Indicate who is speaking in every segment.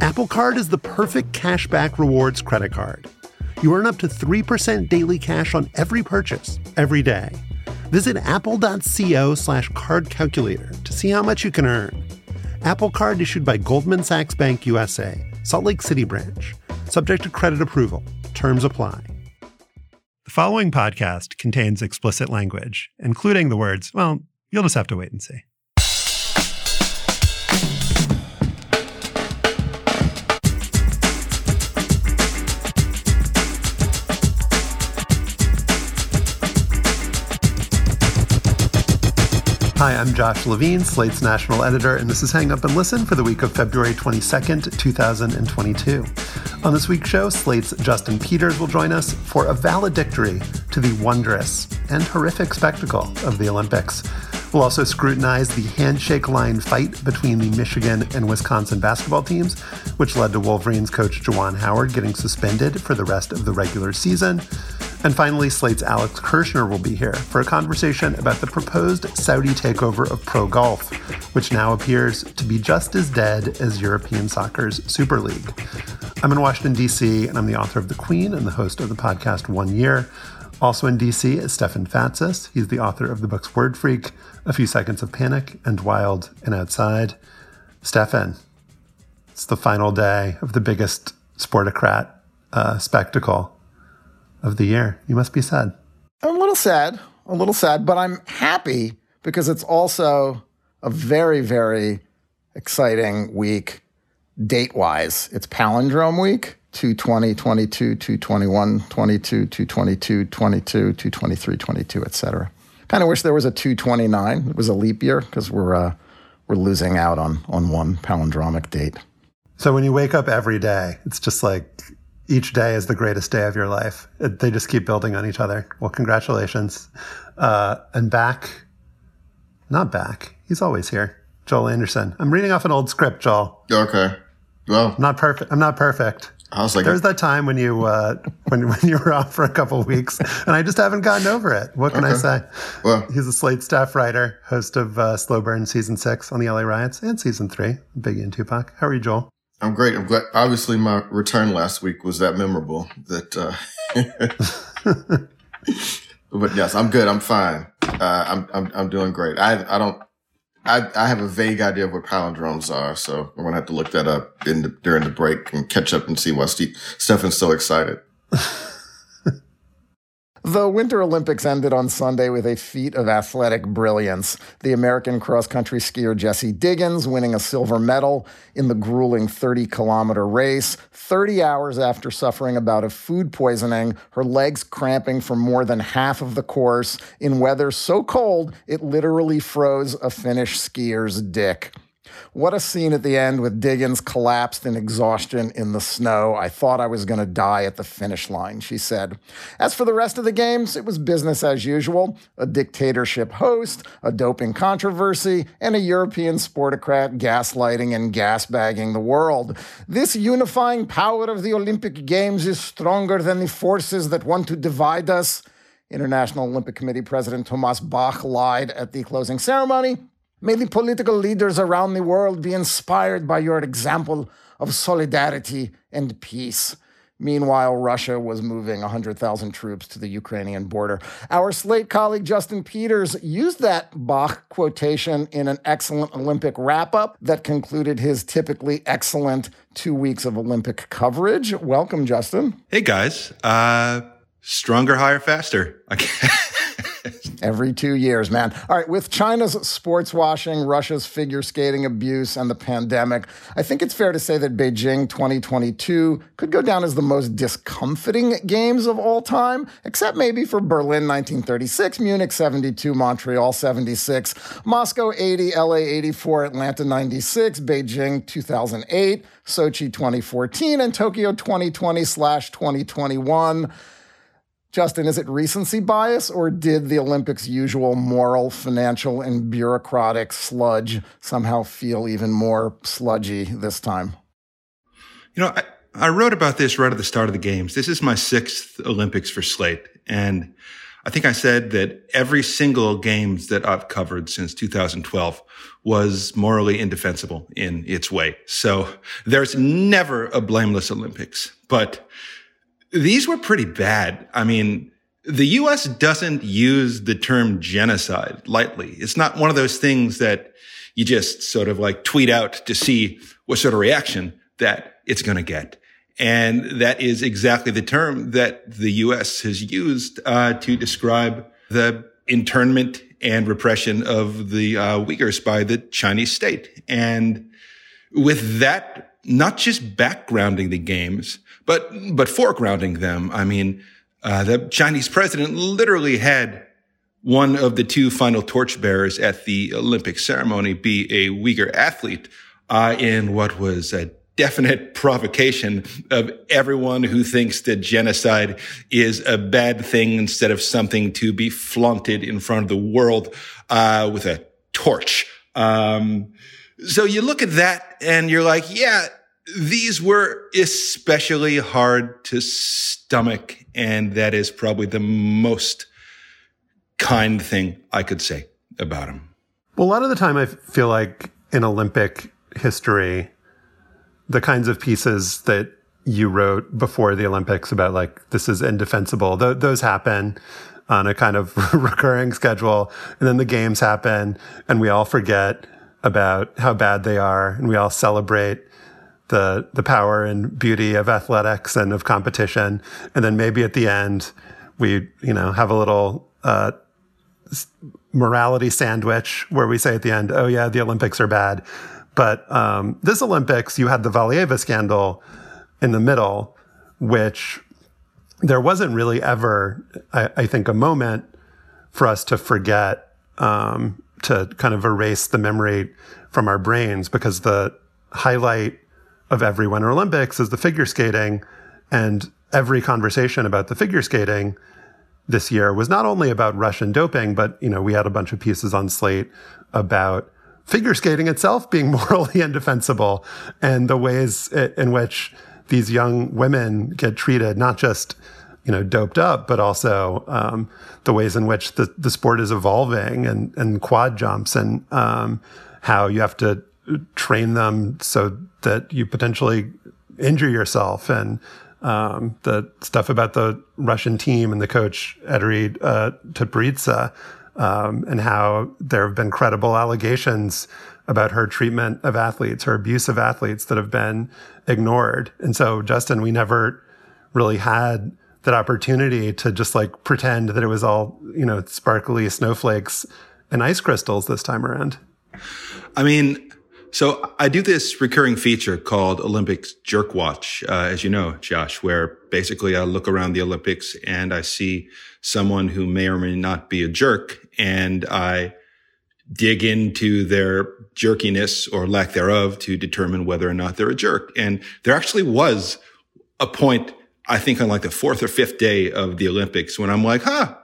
Speaker 1: Apple Card is the perfect cashback rewards credit card. You earn up to 3% daily cash on every purchase, every day. Visit apple.co slash card calculator to see how much you can earn. Apple Card issued by Goldman Sachs Bank USA, Salt Lake City branch. Subject to credit approval. Terms apply. The following podcast contains explicit language, including the words, well, you'll just have to wait and see. Hi, I'm Josh Levine, Slate's national editor, and this is Hang Up and Listen for the week of February 22nd, 2022. On this week's show, Slate's Justin Peters will join us for a valedictory to the wondrous and horrific spectacle of the Olympics. We'll also scrutinize the handshake line fight between the Michigan and Wisconsin basketball teams, which led to Wolverines coach Juwan Howard getting suspended for the rest of the regular season. And finally, Slate's Alex Kirshner will be here for a conversation about the proposed Saudi takeover of pro golf, which now appears to be just as dead as European soccer's Super League. I'm in Washington, D.C., and I'm the author of The Queen and the host of the podcast One Year. Also in DC is Stefan Fatsis. He's the author of the books Word Freak, A Few Seconds of Panic, and Wild and Outside. Stefan, it's the final day of the biggest sportocrat uh, spectacle of the year. You must be sad.
Speaker 2: I'm a little sad, a little sad, but I'm happy because it's also a very, very exciting week date wise. It's palindrome week 220, 22, 221, 22, 222, 22, 223, 22, et cetera. Kind of wish there was a 229. It was a leap year because we're, uh, we're losing out on, on one palindromic date.
Speaker 1: So when you wake up every day, it's just like each day is the greatest day of your life. It, they just keep building on each other. Well, congratulations. Uh, and back, not back. He's always here. Joel Anderson. I'm reading off an old script, Joel.
Speaker 3: Okay. Well,
Speaker 1: I'm not perfect. I'm not perfect.
Speaker 3: I was like,
Speaker 1: there's that time when you uh, when when you were off for a couple of weeks, and I just haven't gotten over it. What can okay. I say? Well, he's a Slate staff writer, host of uh, Slow Burn season six on the LA riots and season three, Biggie and Tupac. How are you, Joel?
Speaker 3: I'm great. I'm glad. Obviously, my return last week was that memorable. That, uh, but yes, I'm good. I'm fine. Uh, I'm I'm I'm doing great. I I don't. I I have a vague idea of what palindromes are, so I'm gonna have to look that up in the, during the break and catch up and see why Steve, Stefan's so excited.
Speaker 2: The Winter Olympics ended on Sunday with a feat of athletic brilliance. The American cross country skier Jessie Diggins winning a silver medal in the grueling 30 kilometer race, 30 hours after suffering about a bout of food poisoning, her legs cramping for more than half of the course in weather so cold it literally froze a Finnish skier's dick. What a scene at the end with Diggins collapsed in exhaustion in the snow. I thought I was going to die at the finish line, she said. As for the rest of the games, it was business as usual a dictatorship host, a doping controversy, and a European sportocrat gaslighting and gasbagging the world. This unifying power of the Olympic Games is stronger than the forces that want to divide us. International Olympic Committee President Thomas Bach lied at the closing ceremony May the political leaders around the world be inspired by your example of solidarity and peace. Meanwhile, Russia was moving 100,000 troops to the Ukrainian border. Our Slate colleague Justin Peters used that Bach quotation in an excellent Olympic wrap up that concluded his typically excellent two weeks of Olympic coverage. Welcome, Justin.
Speaker 4: Hey, guys. Uh, stronger, higher, faster.
Speaker 2: Every two years, man. All right, with China's sports washing, Russia's figure skating abuse, and the pandemic, I think it's fair to say that Beijing 2022 could go down as the most discomfiting games of all time, except maybe for Berlin 1936, Munich 72, Montreal 76, Moscow 80, LA 84, Atlanta 96, Beijing 2008, Sochi 2014, and Tokyo 2020 slash 2021. Justin, is it recency bias or did the Olympics' usual moral, financial, and bureaucratic sludge somehow feel even more sludgy this time?
Speaker 4: You know, I, I wrote about this right at the start of the games. This is my sixth Olympics for Slate. And I think I said that every single games that I've covered since 2012 was morally indefensible in its way. So there's never a blameless Olympics, but these were pretty bad. I mean, the U.S. doesn't use the term genocide lightly. It's not one of those things that you just sort of like tweet out to see what sort of reaction that it's going to get. And that is exactly the term that the U.S. has used uh, to describe the internment and repression of the uh, Uyghurs by the Chinese state. And with that, not just backgrounding the games, but but foregrounding them. I mean, uh, the Chinese president literally had one of the two final torchbearers at the Olympic ceremony be a Uyghur athlete uh, in what was a definite provocation of everyone who thinks that genocide is a bad thing instead of something to be flaunted in front of the world uh, with a torch. Um, so you look at that and you're like, yeah, these were especially hard to stomach. And that is probably the most kind thing I could say about them.
Speaker 1: Well, a lot of the time I feel like in Olympic history, the kinds of pieces that you wrote before the Olympics about like this is indefensible. Th- those happen on a kind of recurring schedule, and then the games happen, and we all forget about how bad they are, and we all celebrate the the power and beauty of athletics and of competition, and then maybe at the end we you know have a little. Uh, morality sandwich where we say at the end, oh yeah, the Olympics are bad. But um, this Olympics, you had the Valieva scandal in the middle, which there wasn't really ever, I, I think, a moment for us to forget, um, to kind of erase the memory from our brains because the highlight of every Winter Olympics is the figure skating. And every conversation about the figure skating this year was not only about Russian doping, but, you know, we had a bunch of pieces on Slate about figure skating itself being morally indefensible and the ways in which these young women get treated, not just you know doped up, but also um, the ways in which the, the sport is evolving and and quad jumps and um, how you have to train them so that you potentially injure yourself and um, the stuff about the Russian team and the coach Eteri uh, Tutberidze um, and how there have been credible allegations about her treatment of athletes, her abuse of athletes that have been ignored. And so, Justin, we never really had that opportunity to just like pretend that it was all, you know, sparkly snowflakes and ice crystals this time around.
Speaker 4: I mean, so I do this recurring feature called Olympics Jerk Watch, uh, as you know, Josh, where basically I look around the Olympics and I see someone who may or may not be a jerk and I dig into their jerkiness or lack thereof to determine whether or not they're a jerk. And there actually was a point, I think on like the fourth or fifth day of the Olympics when I'm like, huh,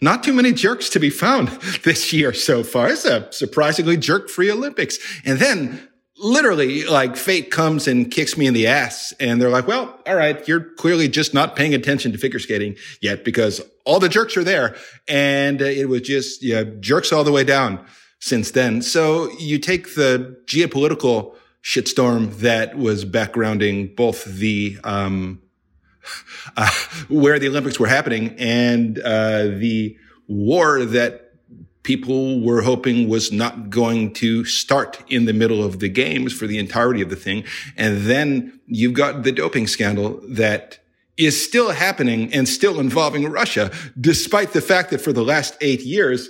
Speaker 4: not too many jerks to be found this year so far. It's a surprisingly jerk free Olympics. And then literally like fate comes and kicks me in the ass and they're like, well, all right, you're clearly just not paying attention to figure skating yet because all the jerks are there. And it was just, yeah, jerks all the way down since then. So you take the geopolitical shitstorm that was backgrounding both the, um, uh, where the Olympics were happening and, uh, the war that people were hoping was not going to start in the middle of the games for the entirety of the thing. And then you've got the doping scandal that is still happening and still involving Russia, despite the fact that for the last eight years,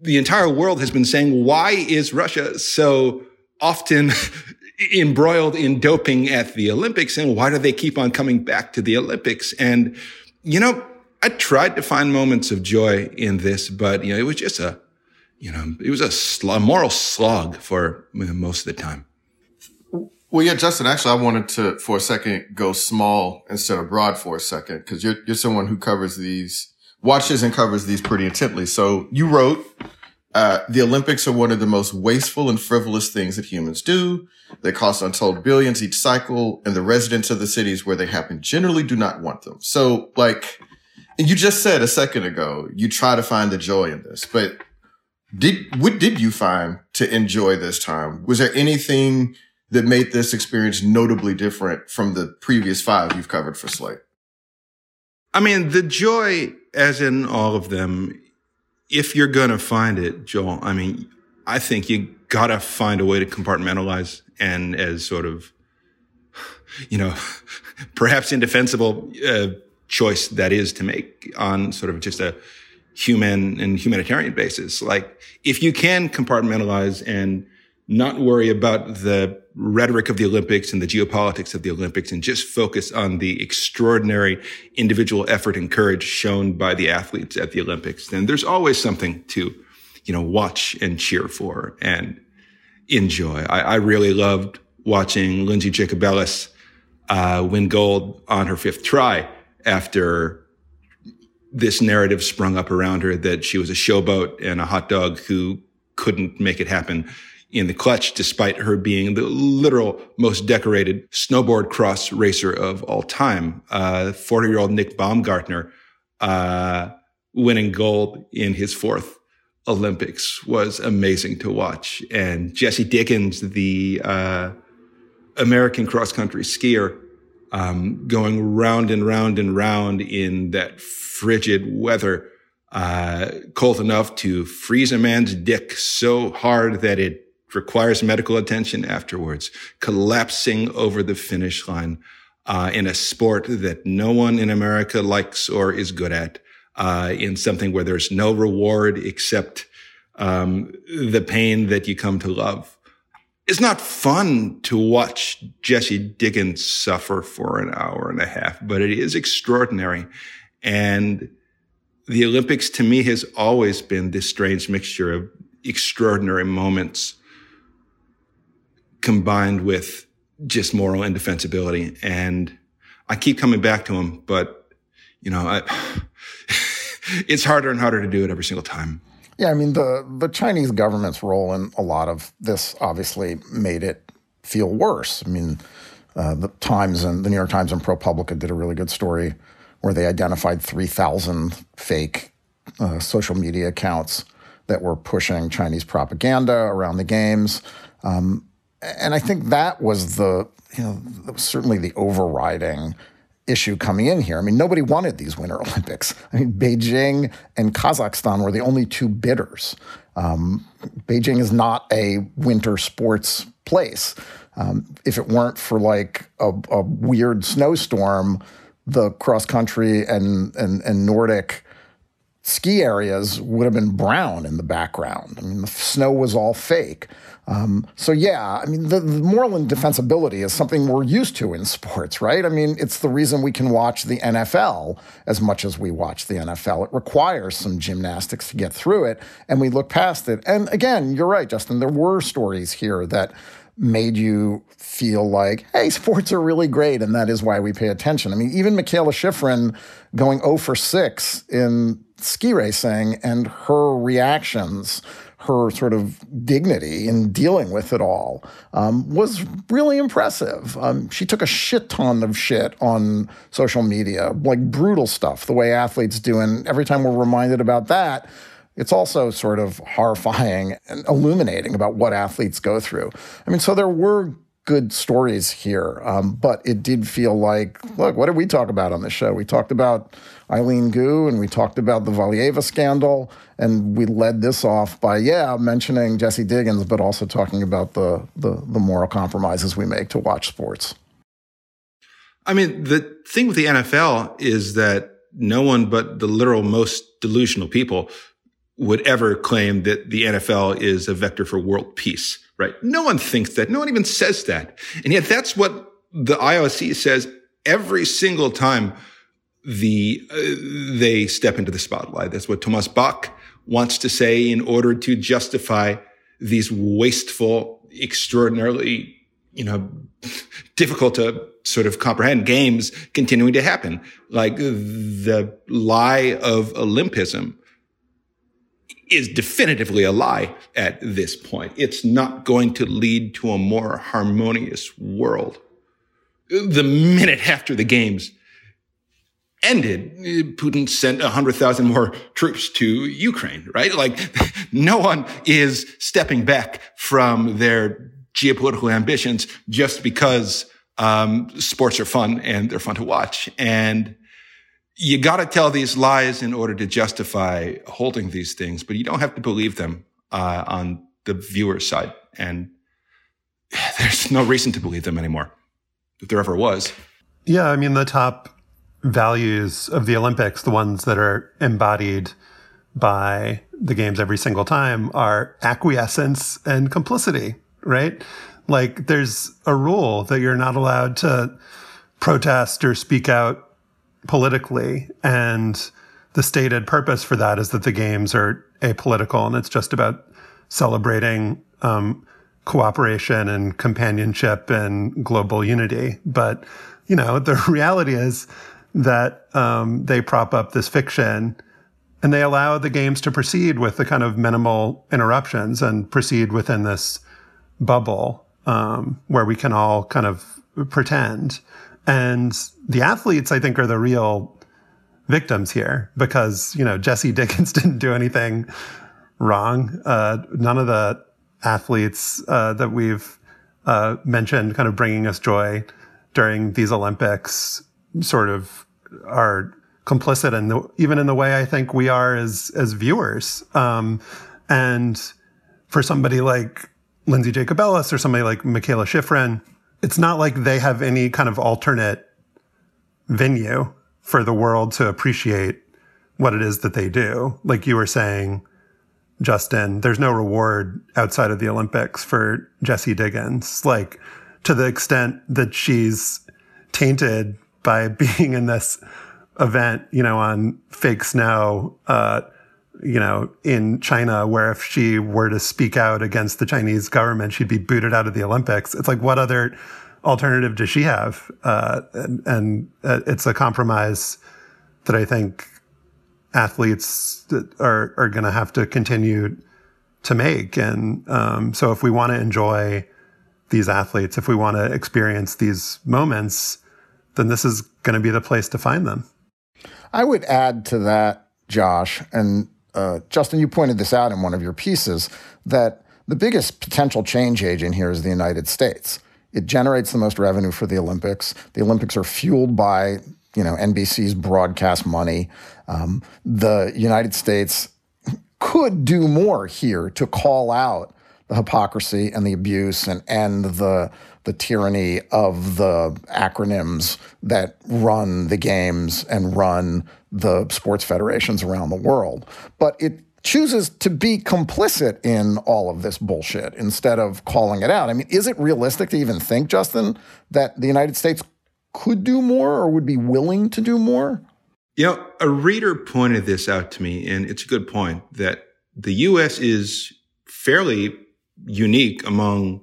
Speaker 4: the entire world has been saying, why is Russia so often embroiled in doping at the Olympics? And why do they keep on coming back to the Olympics? And, you know, I tried to find moments of joy in this, but, you know, it was just a, you know, it was a, sl- a moral slog for most of the time.
Speaker 3: Well, yeah, Justin, actually, I wanted to, for a second, go small instead of broad for a second, because you're, you're someone who covers these, watches and covers these pretty intently. So you wrote, uh, the Olympics are one of the most wasteful and frivolous things that humans do. They cost untold billions each cycle, and the residents of the cities where they happen generally do not want them. So, like, and you just said a second ago, you try to find the joy in this, but did, what did you find to enjoy this time? Was there anything that made this experience notably different from the previous five you've covered for Slate?
Speaker 4: I mean, the joy, as in all of them, if you're going to find it, Joel, I mean, I think you got to find a way to compartmentalize and as sort of, you know, perhaps indefensible uh, choice that is to make on sort of just a human and humanitarian basis. Like if you can compartmentalize and not worry about the rhetoric of the Olympics and the geopolitics of the Olympics and just focus on the extraordinary individual effort and courage shown by the athletes at the Olympics, then there's always something to, you know, watch and cheer for and enjoy. I, I really loved watching Lindsey Jacobellis uh, win gold on her fifth try after this narrative sprung up around her that she was a showboat and a hot dog who couldn't make it happen in the clutch, despite her being the literal most decorated snowboard cross racer of all time. 40 uh, year old Nick Baumgartner, uh, winning gold in his fourth Olympics was amazing to watch. And Jessie Diggins, the, uh, American cross country skier, um, going round and round and round in that frigid weather, uh, cold enough to freeze a man's dick so hard that it requires medical attention afterwards, collapsing over the finish line uh, in a sport that no one in America likes or is good at, uh, in something where there's no reward except um, the pain that you come to love. It's not fun to watch Jessie Diggins suffer for an hour and a half, but it is extraordinary. And the Olympics to me has always been this strange mixture of extraordinary moments combined with just moral indefensibility. And I keep coming back to him, but you know, I, it's harder and harder to do it every single time.
Speaker 2: Yeah, I mean the the Chinese government's role in a lot of this obviously made it feel worse. I mean, uh, the Times and the New York Times and ProPublica did a really good story where they identified three thousand fake uh, social media accounts that were pushing Chinese propaganda around the games. Um, and I think that was the, you know, certainly the overriding issue coming in here. I mean, nobody wanted these Winter Olympics. I mean, Beijing and Kazakhstan were the only two bidders. Um, Beijing is not a winter sports place. Um, if it weren't for like a, a weird snowstorm, the cross country and, and, and Nordic ski areas would have been brown in the background. I mean, the snow was all fake. Um, so yeah, I mean, the, the, moral indefensibility is something we're used to in sports, right? I mean, it's the reason we can watch the NFL as much as we watch the NFL. It requires some gymnastics to get through it, and we look past it. And again, you're right, Justin. There were stories here that made you feel like, hey, sports are really great, and that is why we pay attention. I mean, even Mikaela Shiffrin going 0 for 6 in ski racing and her reactions her sort of dignity in dealing with it all um, was really impressive. Um, she took a shit ton of shit on social media, like brutal stuff, the way athletes do. And every time we're reminded about that, it's also sort of horrifying and illuminating about what athletes go through. I mean, so there were good stories here, um, but it did feel like, look, what did we talk about on the show? We talked about Eileen Gu and we talked about the Valieva scandal, and we led this off by, yeah, mentioning Jessie Diggins, but also talking about the, the, the moral compromises we make to watch sports.
Speaker 4: I mean, the thing with the NFL is that no one but the literal most delusional people would ever claim that the NFL is a vector for world peace, right? No one thinks that. No one even says that. And yet that's what the IOC says every single time the, uh, they step into the spotlight. That's what Thomas Bach wants to say in order to justify these wasteful, extraordinarily, you know, difficult to sort of comprehend games continuing to happen. Like the lie of Olympism is definitively a lie at this point. It's not going to lead to a more harmonious world. The minute after the games, ended, Putin sent 100,000 more troops to Ukraine, right? Like no one is stepping back from their geopolitical ambitions just because um, sports are fun and they're fun to watch. And you got to tell these lies in order to justify holding these things, but you don't have to believe them uh, on the viewer's side. And there's no reason to believe them anymore, if there ever was.
Speaker 1: Yeah, I mean, the top values of the Olympics, the ones that are embodied by the games every single time, are acquiescence and complicity, right? Like, there's a rule that you're not allowed to protest or speak out politically. And the stated purpose for that is that the games are apolitical and it's just about celebrating um, cooperation and companionship and global unity. But, you know, the reality is that um, they prop up this fiction and they allow the games to proceed with the kind of minimal interruptions and proceed within this bubble um, where we can all kind of pretend. And the athletes, I think, are the real victims here because, you know, Jessie Diggins didn't do anything wrong. Uh, none of the athletes uh, that we've uh, mentioned kind of bringing us joy during these Olympics sort of are complicit in the, even in the way I think we are as as viewers. Um, and for somebody like Lindsey Jacobellis or somebody like Mikaela Shiffrin, it's not like they have any kind of alternate venue for the world to appreciate what it is that they do. Like you were saying, Justin, there's no reward outside of the Olympics for Jessie Diggins. Like to the extent that she's tainted by being in this event, you know, on fake snow, uh, you know, in China, where if she were to speak out against the Chinese government, she'd be booted out of the Olympics. It's like, what other alternative does she have? Uh, and, and uh, it's a compromise that I think athletes are are going to have to continue to make. And um, so, if we want to enjoy these athletes, if we want to experience these moments, then this is going to be the place to find them.
Speaker 2: I would add to that, Josh, and uh, Justin, you pointed this out in one of your pieces that the biggest potential change agent here is the United States. It generates the most revenue for the Olympics. The Olympics are fueled by you know NBC's broadcast money. Um, the United States could do more here to call out the hypocrisy and the abuse and end the the tyranny of the acronyms that run the games and run the sports federations around the world. But it chooses to be complicit in all of this bullshit instead of calling it out. I mean, is it realistic to even think, Justin, that the United States could do more or would be willing to do more?
Speaker 4: You know, a reader pointed this out to me, and it's a good point that the U.S. is fairly unique among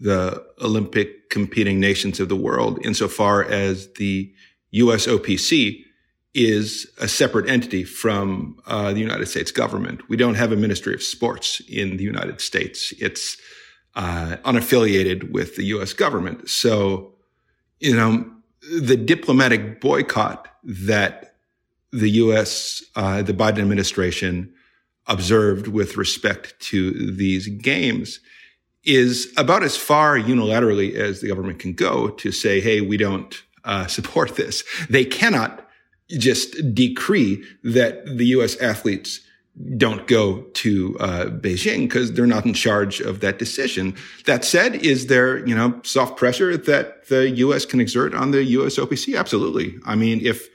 Speaker 4: the Olympic competing nations of the world insofar as the US OPC is a separate entity from uh, the United States government. We don't have a Ministry of Sports in the United States. It's uh, unaffiliated with the US government. So, you know, the diplomatic boycott that the US, uh, the Biden administration observed with respect to these games is about as far unilaterally as the government can go to say, hey, we don't uh, support this. They cannot just decree that the U.S. athletes don't go to uh, Beijing because they're not in charge of that decision. That said, is there you know soft pressure that the U.S. can exert on the U.S. OPC? Absolutely. I mean, if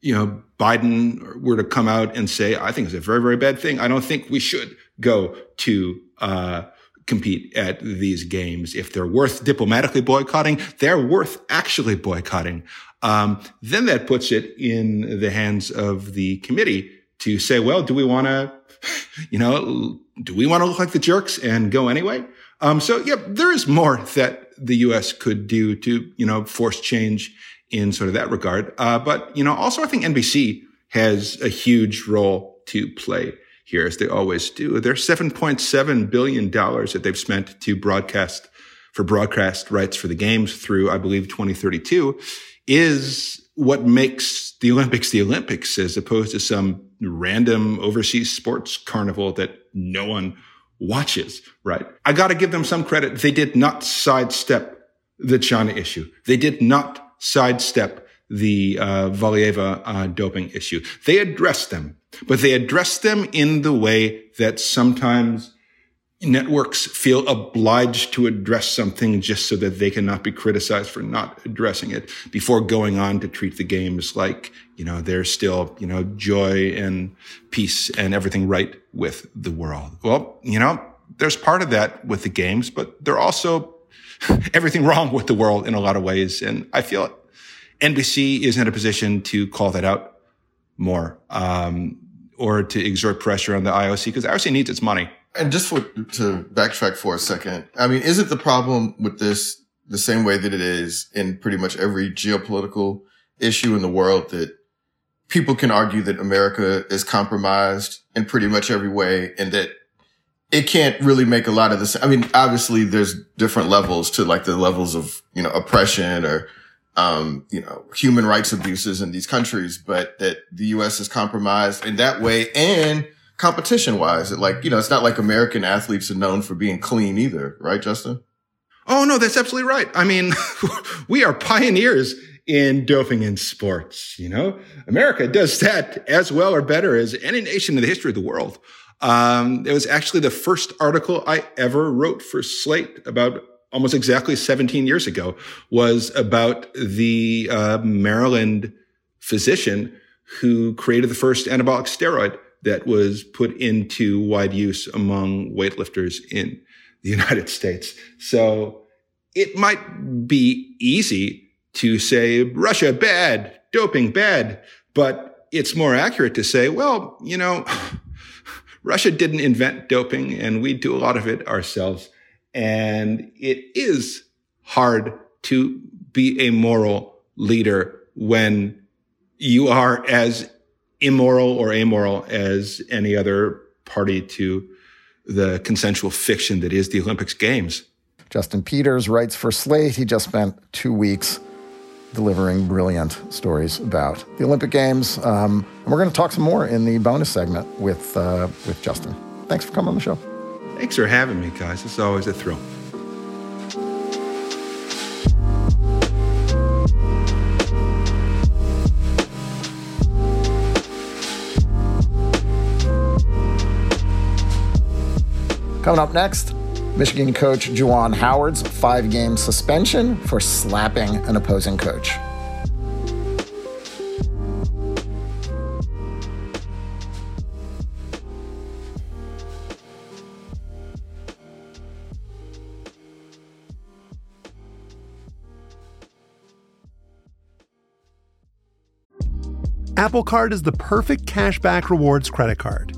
Speaker 4: you know Biden were to come out and say, "I think it's a very very bad thing," I don't think we should go to uh, compete at these games. If they're worth diplomatically boycotting, they're worth actually boycotting. Um, then that puts it in the hands of the committee to say, well, do we want to, you know, do we want to look like the jerks and go anyway? Um, so yeah, there is more that the U.S. could do to, you know, force change in sort of that regard. Uh, but, you know, also I think NBC has a huge role to play here, as they always do. There's $7.7 billion that they've spent to broadcast for broadcast rights for the games through, I believe, 2032 is what makes the Olympics the Olympics as opposed to some random overseas sports carnival that no one watches, right? I got to give them some credit. They did not sidestep the China issue. They did not sidestep the uh, Valieva uh, doping issue. They addressed them, but they addressed them in the way that sometimes networks feel obliged to address something just so that they cannot be criticized for not addressing it before going on to treat the games like, you know, there's still, you know, joy and peace and everything right with the world. Well, you know, there's part of that with the games, but they're also everything wrong with the world in a lot of ways. And I feel NBC is in a position to call that out more, um, or to exert pressure on the IOC because IOC needs its money
Speaker 3: and just for, to backtrack for a second, I mean, is it the problem with this the same way that it is in pretty much every geopolitical issue in the world that people can argue that America is compromised in pretty much every way and that it can't really make a lot of this. I mean, obviously there's different levels to like the levels of, you know, oppression or, um, you know, human rights abuses in these countries, but that the U.S. is compromised in that way. And competition wise. Like, you know, it's not like American athletes are known for being clean either, right, Justin?
Speaker 4: Oh, no, that's absolutely right. I mean, we are pioneers in doping in sports. You know, America does that as well or better as any nation in the history of the world. Um, it was actually the first article I ever wrote for Slate about almost exactly 17 years ago was about the uh, Maryland physician who created the first anabolic steroid that was put into wide use among weightlifters in the United States. So it might be easy to say Russia bad, doping bad, but it's more accurate to say, well, you know, Russia didn't invent doping and we do a lot of it ourselves. And it is hard to be a moral leader when you are as immoral or amoral as any other party to the consensual fiction that is the Olympics Games.
Speaker 2: Justin Peters writes for Slate. He just spent two weeks delivering brilliant stories about the Olympic Games. Um, and we're going to talk some more in the bonus segment with, uh, with Justin. Thanks for coming on the show.
Speaker 4: Thanks for having me, guys. It's always a thrill.
Speaker 2: Coming up next, Michigan coach Juwan Howard's five game suspension for slapping an opposing coach.
Speaker 1: Apple Card is the perfect cashback rewards credit card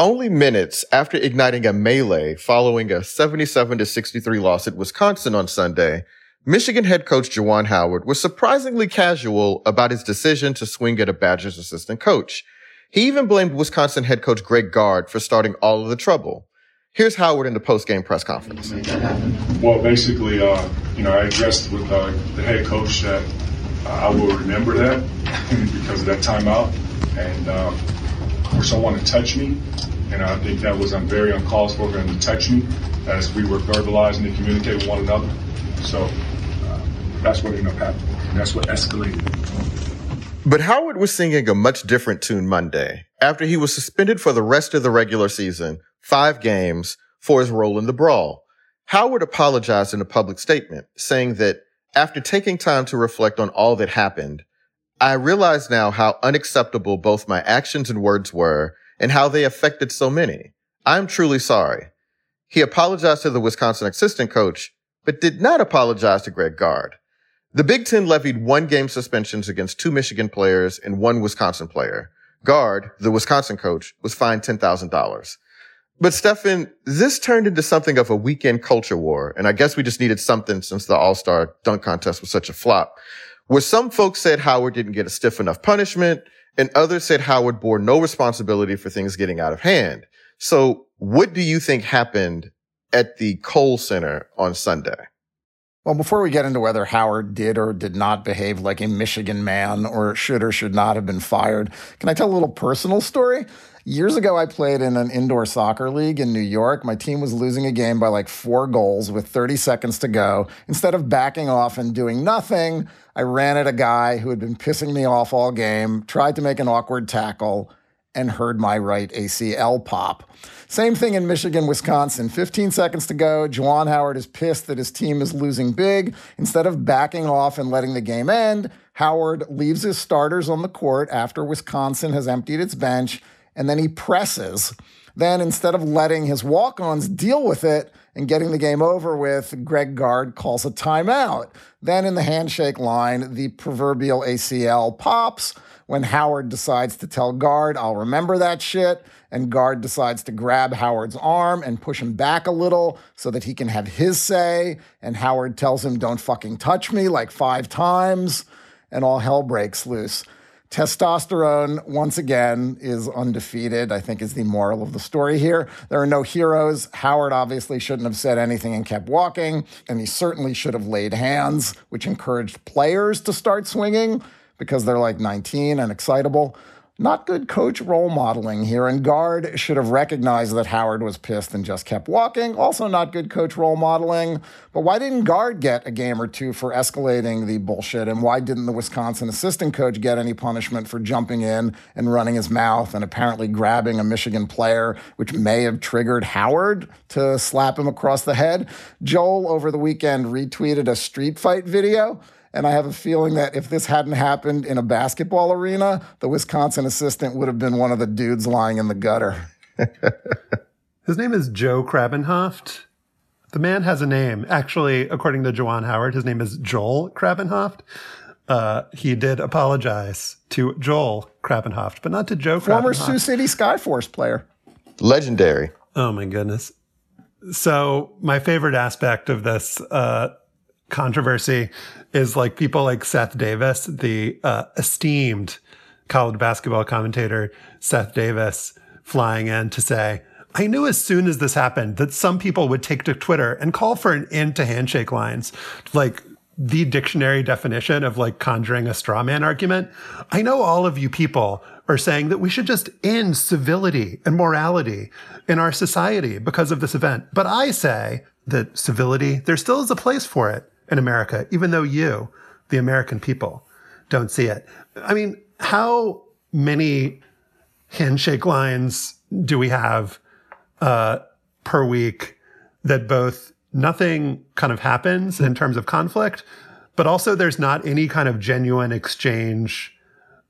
Speaker 3: Only minutes after igniting a melee following a 77 to 63 loss at Wisconsin on Sunday, Michigan head coach Juwan Howard was surprisingly casual about his decision to swing at a Badgers assistant coach. He even blamed Wisconsin head coach Greg Gard for starting all of the trouble. Here's Howard in the post-game press conference.
Speaker 5: Well, basically, uh, you know, I addressed with uh, the head coach that uh, I will remember that because of that timeout, and um, for someone to touch me. And I think that was um, very uncalled for them to touch me as we were verbalizing and communicating with one another. So uh, that's what ended up happening. That's what escalated.
Speaker 3: But Howard was singing a much different tune Monday after he was suspended for the rest of the regular season, five games, for his role in the brawl. Howard apologized in a public statement, saying that after taking time to reflect on all that happened, I realize now how unacceptable both my actions and words were and how they affected so many. I'm truly sorry. he apologized to the Wisconsin assistant coach, but did not apologize to Greg Gard. The Big Ten levied one game suspensions against two Michigan players and one Wisconsin player. Gard, the Wisconsin coach, was fined $10,000. But Stefan, this turned into something of a weekend culture war. And I guess we just needed something since the all-star dunk contest was such a flop where some folks said Howard didn't get a stiff enough punishment and others said Howard bore no responsibility for things getting out of hand. So what do you think happened at the Kohl Center on Sunday?
Speaker 2: Well, before we get into whether Howard did or did not behave like a Michigan man or should or should not have been fired, can I tell a little personal story? Years ago, I played in an indoor soccer league in New York. My team was losing a game by like four goals with 30 seconds to go. Instead of backing off and doing nothing, I ran at a guy who had been pissing me off all game, tried to make an awkward tackle, and heard my right ACL pop. Same thing in Michigan, Wisconsin. 15 seconds to go. Juwan Howard is pissed that his team is losing big. Instead of backing off and letting the game end, Howard leaves his starters on the court after Wisconsin has emptied its bench, and then he presses. Then, instead of letting his walk ons deal with it and getting the game over with, Greg Gard calls a timeout. Then, in the handshake line, the proverbial ACL pops when Howard decides to tell Gard, I'll remember that shit. And Gard decides to grab Howard's arm and push him back a little so that he can have his say. And Howard tells him, Don't fucking touch me like five times. And all hell breaks loose. Testosterone, once again, is undefeated, I think is the moral of the story here. There are no heroes. Howard obviously shouldn't have said anything and kept walking, and he certainly should have laid hands, which encouraged players to start swinging because they're like 19 and excitable. Not good coach role modeling here, and Gard should have recognized that Howard was pissed and just kept walking. Also, not good coach role modeling. But why didn't Gard get a game or two for escalating the bullshit? And why didn't the Wisconsin assistant coach get any punishment for jumping in and running his mouth and apparently grabbing a Michigan player, which may have triggered Howard to slap him across the head? Joel over the weekend retweeted a street fight video and I have a feeling that if this hadn't happened in a basketball arena, the Wisconsin assistant would have been one of the dudes lying in the gutter.
Speaker 1: His name is Joe Krabbenhoft. The man has a name. Actually, according to Juwan Howard, his name is Joel Krabbenhoft. Uh, he did apologize to Joel Krabbenhoft, but not to Joe
Speaker 2: Former Sioux City Skyforce player.
Speaker 3: Legendary.
Speaker 1: Oh, my goodness. So, my favorite aspect of this uh, controversy is like people like Seth Davis, the uh, esteemed college basketball commentator, Seth Davis, flying in to say, I knew as soon as this happened that some people would take to Twitter and call for an end to handshake lines. Like the dictionary definition of like conjuring a straw man argument. I know all of you people are saying that we should just end civility and morality in our society because of this event. But I say that civility, there still is a place for it in America, even though you, the American people, don't see it. I mean, how many handshake lines do we have uh, per week that both nothing kind of happens in terms of conflict, but also there's not any kind of genuine exchange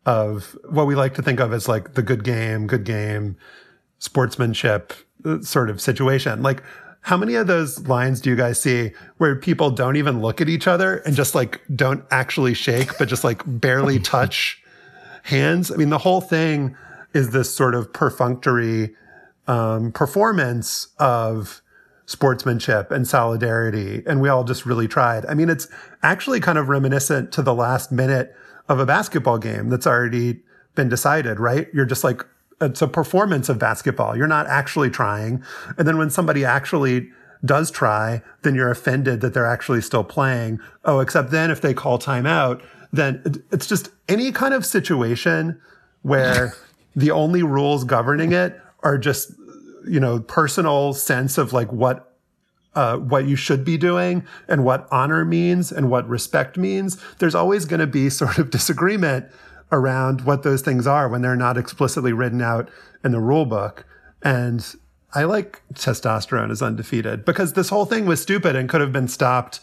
Speaker 1: of what we like to think of as like the good game, good game, sportsmanship uh, sort of situation. Like, how many of those lines do you guys see where people don't even look at each other and just like don't actually shake, but just like barely touch hands? I mean, the whole thing is this sort of perfunctory um, performance of sportsmanship and solidarity. And we all just really tried. I mean, it's actually kind of reminiscent to the last minute of a basketball game that's already been decided, right? You're just like, it's a performance of basketball. You're not actually trying. And then when somebody actually does try, then you're offended that they're actually still playing. Oh, except then if they call timeout, then it's just any kind of situation where the only rules governing it are just, you know, personal sense of like what uh, what you should be doing and what honor means and what respect means, there's always going to be sort of disagreement around what those things are when they're not explicitly written out in the rule book. And I like testosterone is undefeated because this whole thing was stupid and could have been stopped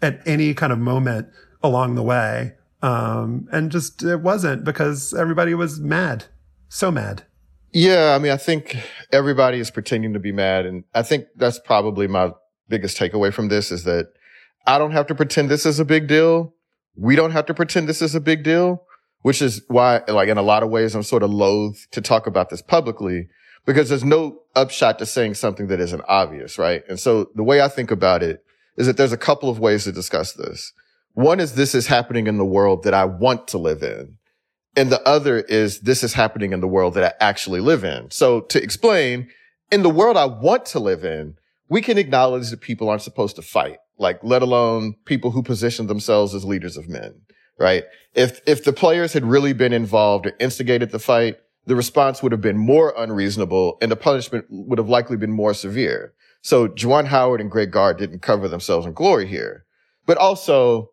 Speaker 1: at any kind of moment along the way. Um, and just it wasn't because everybody was mad, so mad.
Speaker 3: Yeah, I mean, I think everybody is pretending to be mad, and I think that's probably my biggest takeaway from this is that I don't have to pretend this is a big deal. We don't have to pretend this is a big deal, which is why, like, in a lot of ways, I'm sort of loath to talk about this publicly because there's no upshot to saying something that isn't obvious, right? And so the way I think about it is that there's a couple of ways to discuss this. One is this is happening in the world that I want to live in. And the other is this is happening in the world that I actually live in. So to explain, in the world I want to live in, we can acknowledge that people aren't supposed to fight, like let alone people who position themselves as leaders of men, right? If, if the players had really been involved or instigated the fight, the response would have been more unreasonable and the punishment would have likely been more severe. So Juwan Howard and Greg Gard didn't cover themselves in glory here. But also,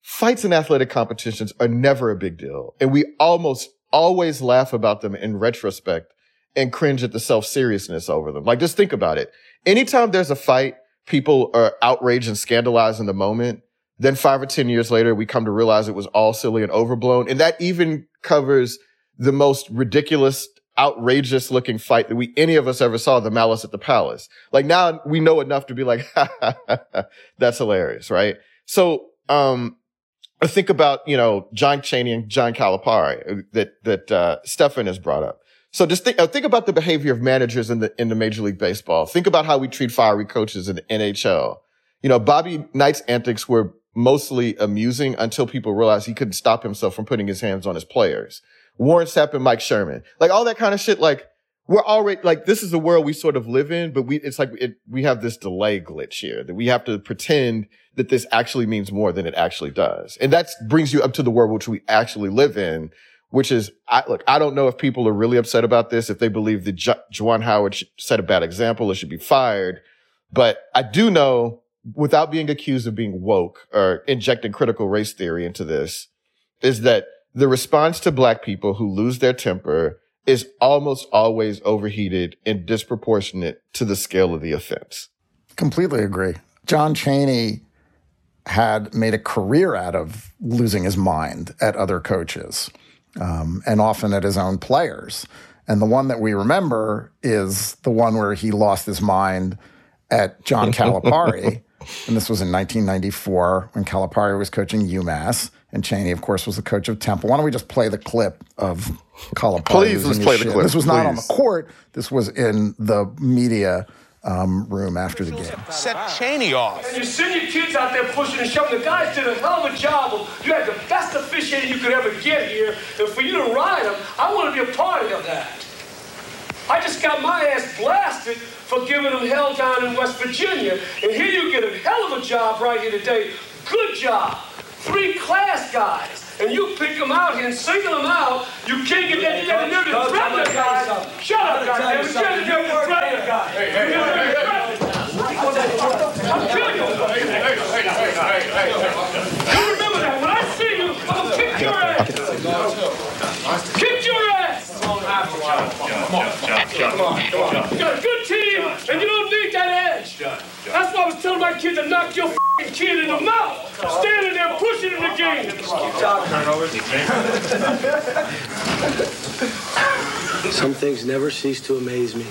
Speaker 3: fights in athletic competitions are never a big deal. And we almost always laugh about them in retrospect and cringe at the self-seriousness over them. Like, just think about it. Anytime there's a fight, people are outraged and scandalized in the moment. Then five or 10 years later, we come to realize it was all silly and overblown. And that even covers the most ridiculous, outrageous looking fight that we, any of us ever saw, the malice at the palace. Like now we know enough to be like, that's hilarious, right? So, um, think about, you know, John Chaney and John Calipari uh, that, that, uh, Stefan has brought up. So just think, uh, think about the behavior of managers in the, in the Major League Baseball. Think about how we treat fiery coaches in the NHL. You know, Bobby Knight's antics were mostly amusing until people realized he couldn't stop himself from putting his hands on his players. Warren Sapp and Mike Sherman, like all that kind of shit. Like we're already like this is the world we sort of live in, but we it's like it, we have this delay glitch here that we have to pretend that this actually means more than it actually does. And that brings you up to the world which we actually live in, which is, I, look, I don't know if people are really upset about this, if they believe that Ju- Juwan Howard set a bad example or should be fired. But I do know without being accused of being woke or injecting critical race theory into this is that the response to black people who lose their temper is almost always overheated and disproportionate to the scale of the offense.
Speaker 2: Completely agree. John Chaney had made a career out of losing his mind at other coaches um, and often at his own players. And the one that we remember is the one where he lost his mind at John Calipari. And this was in 1994 when Calipari was coaching UMass. And Chaney, of course, was the coach of Temple. Why don't we just play the clip of Calipari?
Speaker 3: Please, let's play shit. the clip.
Speaker 2: This was
Speaker 3: not
Speaker 2: on the court. This was in the media um, room after the game.
Speaker 6: Set Chaney off.
Speaker 7: And you send your kids out there pushing and shoving. The guys did a hell of a job. Of, you had the best officiating you could ever get here. And for you to ride them, I want to be a part of that. I just got my ass blasted for giving them hell down in West Virginia. And here you get a hell of a job right here today. Good job. Three class guys and you pick them out here and single them out, you can't get that. You got to threaten the guy. Shut up, goddamn! You can't never threaten the guy. Hey, hey, hey, hey! I'm killing you. Hey, hey, hey, hey, hey, hey! You remember that when I see you, I'm gonna kick your ass. Kick your ass. Come on, come on, come on. You got a good team, and you don't need that edge. That's why I was telling my kid to knock your kid in the mouth, standing there pushing in the game.
Speaker 8: Some things never cease to amaze me.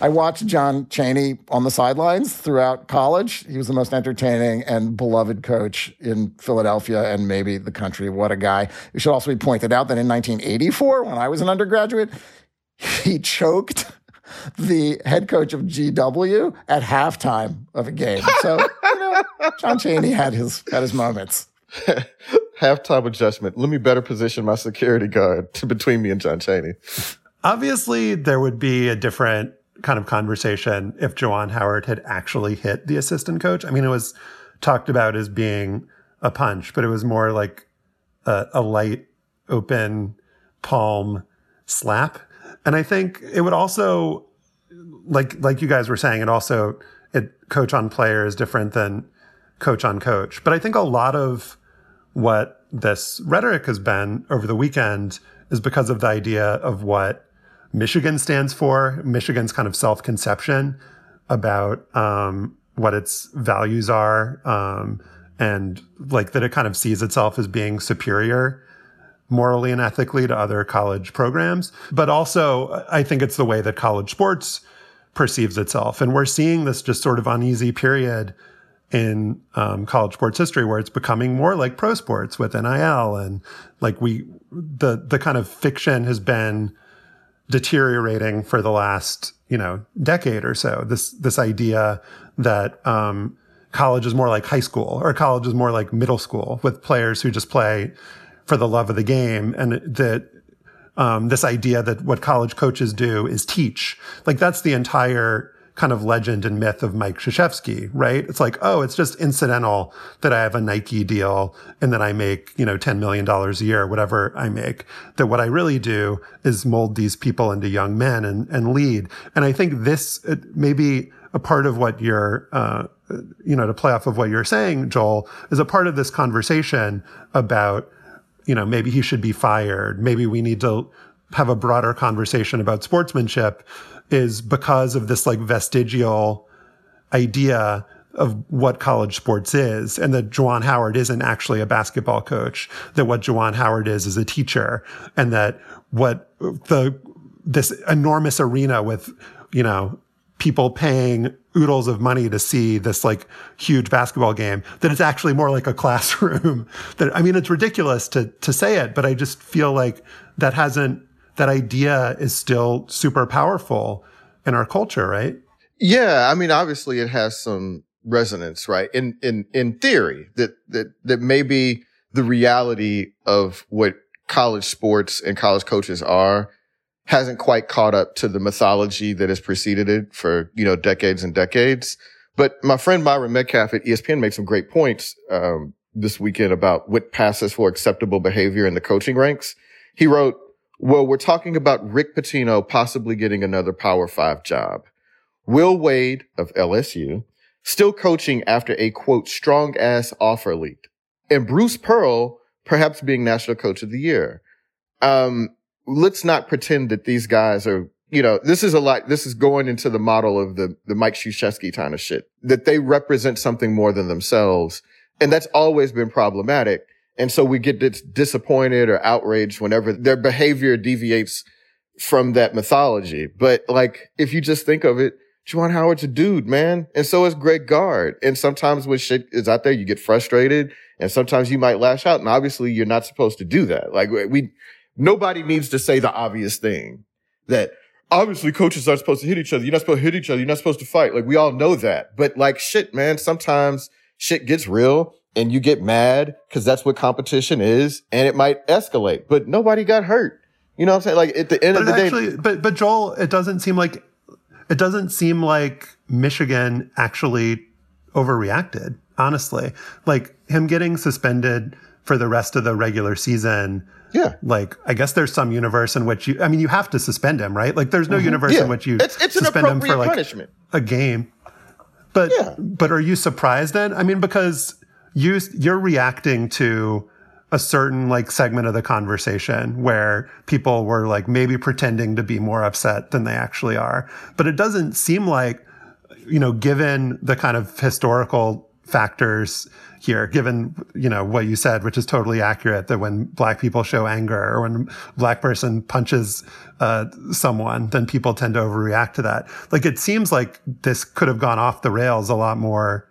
Speaker 2: I watched John Chaney on the sidelines throughout college. He was the most entertaining and beloved coach in Philadelphia and maybe the country. What a guy. It should also be pointed out that in 1984, when I was an undergraduate, he choked the head coach of GW at halftime of a game. So, you know, John Chaney had his had his moments.
Speaker 3: halftime adjustment. Let me better position my security guard to between me and John Chaney.
Speaker 1: Obviously, there would be a different kind of conversation if Juwan Howard had actually hit the assistant coach. I mean, it was talked about as being a punch, but it was more like a, a light, open palm slap and I think it would also, like like you guys were saying, it also it coach on player is different than coach on coach. But I think a lot of what this rhetoric has been over the weekend is because of the idea of what Michigan stands for, Michigan's kind of self conception about um, what its values are, um, and like that it kind of sees itself as being superior morally and ethically to other college programs. But also, I think it's the way that college sports perceives itself. And we're seeing this just sort of uneasy period in um, college sports history where it's becoming more like pro sports with NIL and like we the the kind of fiction has been deteriorating for the last you know decade or so. This this idea that um, college is more like high school or college is more like middle school with players who just play for the love of the game and that um, this idea that what college coaches do is teach like that's the entire kind of legend and myth of Mike Krzyzewski, right? It's like, oh, it's just incidental that I have a Nike deal and that I make, you know, $10 million a year, whatever I make. That what I really do is mold these people into young men and, and lead. And I think this maybe a part of what you're, uh, you know, to play off of what you're saying, Joel, is a part of this conversation about, you know, maybe he should be fired. Maybe we need to have a broader conversation about sportsmanship is because of this like vestigial idea of what college sports is and that Juwan Howard isn't actually a basketball coach, that what Juwan Howard is is a teacher and that what the, this enormous arena with, you know, people paying oodles of money to see this like huge basketball game that it's actually more like a classroom. That i mean it's ridiculous to to say it but i just feel like that hasn't that idea is still super powerful in our culture, right?
Speaker 3: Yeah. I mean, obviously it has some resonance, right? In, in, in theory that, that, that maybe the reality of what college sports and college coaches are hasn't quite caught up to the mythology that has preceded it for, you know, decades and decades. But my friend Myron Medcalf at ESPN made some great points, um, this weekend about what passes for acceptable behavior in the coaching ranks. He wrote, well, we're talking about Rick Pitino possibly getting another Power Five job. Will Wade of LSU still coaching after a quote strong ass offer leaked, and Bruce Pearl perhaps being national coach of the year. Um, let's not pretend that these guys are, you know, this is a lot. This is going into the model of the the Mike Krzyzewski kind of shit that they represent something more than themselves, and that's always been problematic. And so we get disappointed or outraged whenever their behavior deviates from that mythology. But like, if you just think of it, Juwan Howard's a dude, man. And so is Greg Gard. And sometimes when shit is out there, you get frustrated and sometimes you might lash out. And obviously you're not supposed to do that. Like we, nobody needs to say the obvious thing that obviously coaches aren't supposed to hit each other. You're not supposed to hit each other. You're not supposed to fight. Like we all know that. But like shit, man, sometimes shit gets real and you get mad because that's what competition is and it might escalate, but nobody got hurt. You know what I'm saying? Like at the end
Speaker 1: but
Speaker 3: of the
Speaker 1: actually,
Speaker 3: day.
Speaker 1: But, but Joel, it doesn't seem like, it doesn't seem like Michigan actually overreacted, honestly. Like him getting suspended for the rest of the regular season.
Speaker 3: Yeah.
Speaker 1: Like, I guess there's some universe in which you, I mean, you have to suspend him, right? Like, there's no mm-hmm. universe
Speaker 3: yeah.
Speaker 1: in which you
Speaker 3: it's, it's
Speaker 1: suspend
Speaker 3: him
Speaker 1: for like
Speaker 3: punishment.
Speaker 1: a game. But,
Speaker 3: yeah.
Speaker 1: but are you surprised then? I mean, because you you're reacting to a certain like segment of the conversation where people were like maybe pretending to be more upset than they actually are. But it doesn't seem like, you know, given the kind of historical factors here, given, you know, what you said, which is totally accurate that when black people show anger or when black person punches uh, someone, then people tend to overreact to that. Like it seems like this could have gone off the rails a lot more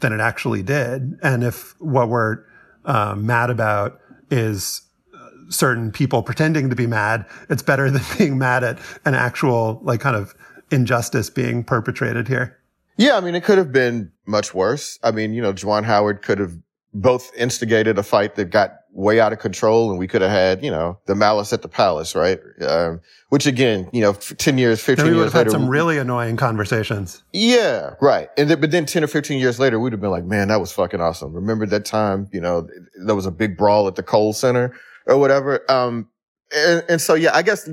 Speaker 1: than it actually did. And if what we're uh, mad about is uh, certain people pretending to be mad, it's better than being mad at an actual like kind of injustice being perpetrated here.
Speaker 3: Yeah, I mean, it could have been much worse. I mean, you know, Juwan Howard could have both instigated a fight that got way out of control and we could have had, you know, the malice at the palace, right? Um, which again, you know, 10 years, 15
Speaker 1: then we
Speaker 3: years
Speaker 1: later.
Speaker 3: had
Speaker 1: some really annoying conversations.
Speaker 3: Yeah, right. And then, but then 10 or 15 years later, we'd have been like, man, that was fucking awesome. Remember that time, you know, there was a big brawl at the Kohl Center or whatever. Um, and, and so, yeah, I guess,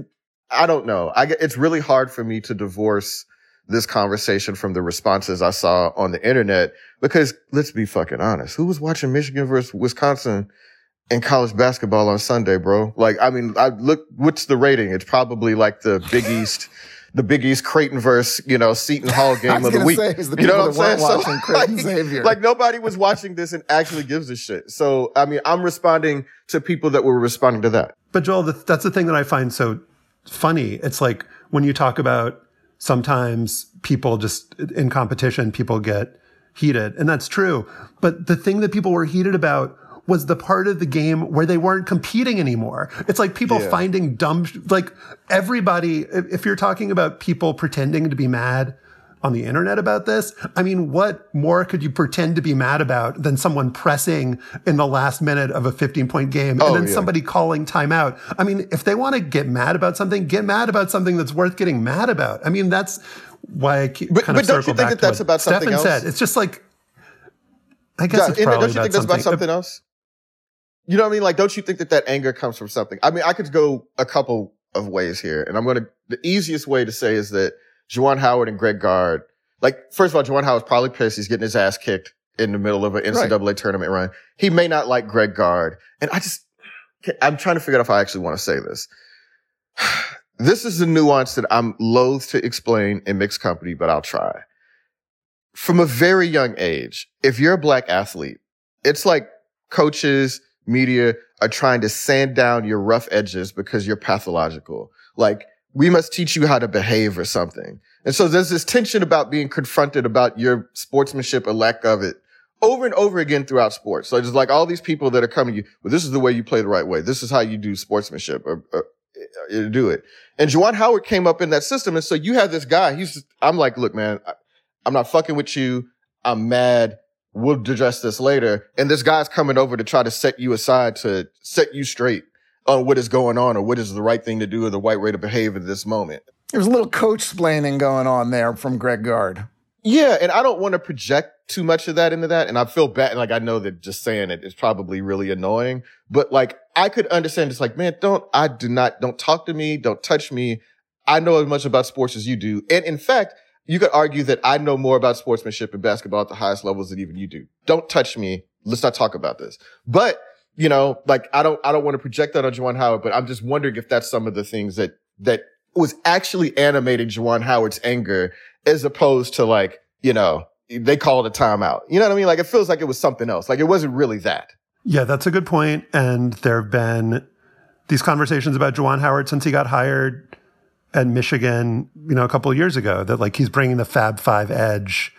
Speaker 3: I don't know. I it's really hard for me to divorce this conversation from the responses I saw on the internet because let's be fucking honest. Who was watching Michigan versus Wisconsin in college basketball on Sunday, bro. Like, I mean, I look, what's the rating? It's probably like the Big East the Big East Creighton verse, you know, Seton Hall game of the week.
Speaker 2: Say, the
Speaker 3: you know
Speaker 2: what
Speaker 3: I'm saying? So,
Speaker 2: Creighton
Speaker 3: like,
Speaker 2: Xavier.
Speaker 3: like nobody was watching this and actually gives a shit. So, I mean, I'm responding to people that were responding to that.
Speaker 1: But Joel, that's the thing that I find so funny. It's like when you talk about sometimes people just in competition, people get heated, and that's true. But the thing that people were heated about was the part of the game where they weren't competing anymore. It's like people yeah. finding dumb, like everybody, if you're talking about people pretending to be mad on the internet about this, I mean, what more could you pretend to be mad about than someone pressing in the last minute of a 15 point game oh, and then yeah. somebody calling timeout? I mean, if they want to get mad about something, get mad about something that's worth getting mad about. I mean, that's why I keep
Speaker 3: but,
Speaker 1: kind
Speaker 3: but
Speaker 1: of
Speaker 3: don't you think that that's about something
Speaker 1: Stefan
Speaker 3: else?
Speaker 1: said. It's just like, I guess yeah, it's probably
Speaker 3: don't you
Speaker 1: think
Speaker 3: that's
Speaker 1: about
Speaker 3: something else? You know what I mean? Like, don't you think that that anger comes from something? I mean, I could go a couple of ways here, and I'm going to, the easiest way to say is that Juwan Howard and Greg Gard, like, first of all, Juwan Howard's probably pissed. He's getting his ass kicked in the middle of an NCAA right. tournament run. He may not like Greg Gard. And I just, I'm trying to figure out if I actually want to say this. this is the nuance that I'm loath to explain in mixed company, but I'll try. From a very young age, if you're a black athlete, it's like coaches, media are trying to sand down your rough edges because you're pathological. Like, we must teach you how to behave or something. And so there's this tension about being confronted about your sportsmanship or lack of it over and over again throughout sports. So it's like all these people that are coming to you, well, this is the way you play the right way. This is how you do sportsmanship or, or, or do it. And Juwan Howard came up in that system. And so you have this guy, he's, I'm like, look, man, I, I'm not fucking with you. I'm mad we'll address this later. And this guy's coming over to try to set you aside to set you straight on what is going on or what is the right thing to do or the right way to behave at this moment.
Speaker 2: There's a little coach splaining going on there from Greg Gard.
Speaker 3: Yeah, and I don't want to project too much of that into that. And I feel bad. And Like I know that just saying it is probably really annoying, but like I could understand it's like, man, don't, I do not, don't talk to me. Don't touch me. I know as much about sports as you do. And in fact, you could argue that I know more about sportsmanship and basketball at the highest levels than even you do. Don't touch me. Let's not talk about this. But, you know, like I don't, I don't want to project that on Juwan Howard, but I'm just wondering if that's some of the things that, that was actually animating Juwan Howard's anger as opposed to like, you know, they called a timeout. You know what I mean? Like it feels like it was something else. Like it wasn't really that.
Speaker 1: Yeah, that's a good point. And there have been these conversations about Juwan Howard since he got hired at Michigan, you know, a couple of years ago that like he's bringing the Fab Five edge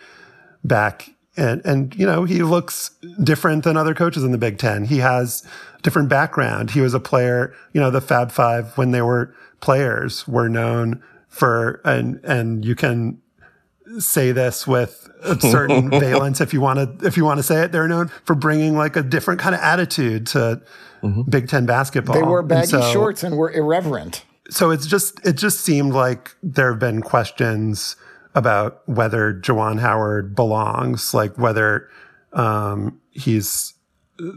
Speaker 1: back. And, and, you know, he looks different than other coaches in the Big Ten. He has different background. He was a player, you know, the Fab Five when they were players were known for, and, and you can say this with a certain valence if you want to, if you want to say it, they're known for bringing like a different kind of attitude to mm-hmm. Big Ten basketball.
Speaker 2: They wore baggy so, shorts and were irreverent
Speaker 1: so it's just it just seemed like there have been questions about whether Juwan Howard belongs, like whether um, he's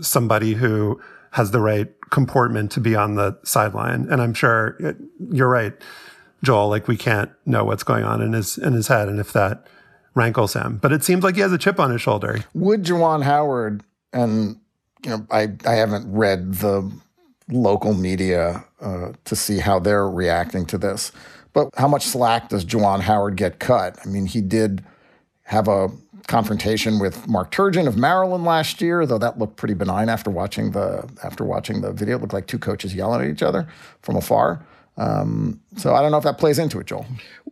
Speaker 1: somebody who has the right comportment to be on the sideline. And I'm sure it, you're right, Joel. Like we can't know what's going on in his in his head, and if that rankles him. But it seems like he has a chip on his shoulder.
Speaker 2: Would Juwan Howard and you know I I haven't read the local media uh, to see how they're reacting to this. But how much slack does Juwan Howard get cut? I mean, he did have a confrontation with Mark Turgeon of Maryland last year, though that looked pretty benign after watching the after watching the video. It looked like two coaches yelling at each other from afar. Um, so I don't know if that plays into it, Joel.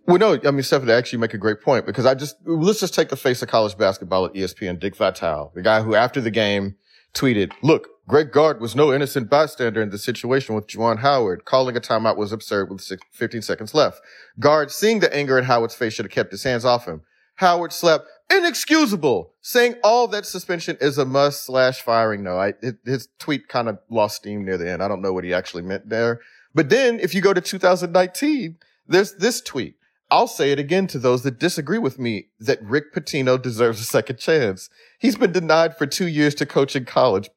Speaker 3: Well, no, I mean, Stephanie, actually make a great point because I just, let's just take the face of college basketball at ESPN, Dick Vitale, the guy who after the game tweeted, look, Greg Gard was no innocent bystander in the situation with Juwan Howard. Calling a timeout was absurd with 15 seconds left. Gard, seeing the anger in Howard's face, should have kept his hands off him. Howard slept inexcusable, saying all that suspension is a must slash firing. No, I, his tweet kind of lost steam near the end. I don't know what he actually meant there. But then if you go to 2019, there's this tweet. I'll say it again to those that disagree with me that Rick Pitino deserves a second chance. He's been denied for two years to coach in college,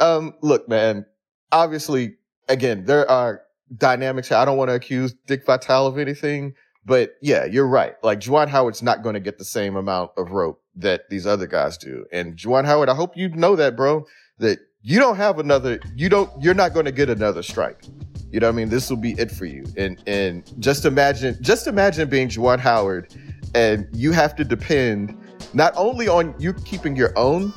Speaker 3: um, look, man, obviously, again, there are dynamics. I don't want to accuse Dick Vitale of anything, but yeah, you're right. Like Juwan Howard's not going to get the same amount of rope that these other guys do. And Juwan Howard, I hope you know that, bro, that you don't have another, you don't, you're not going to get another strike. You know what I mean? This will be it for you. And and just imagine just imagine being Juwan Howard and you have to depend not only on you keeping your own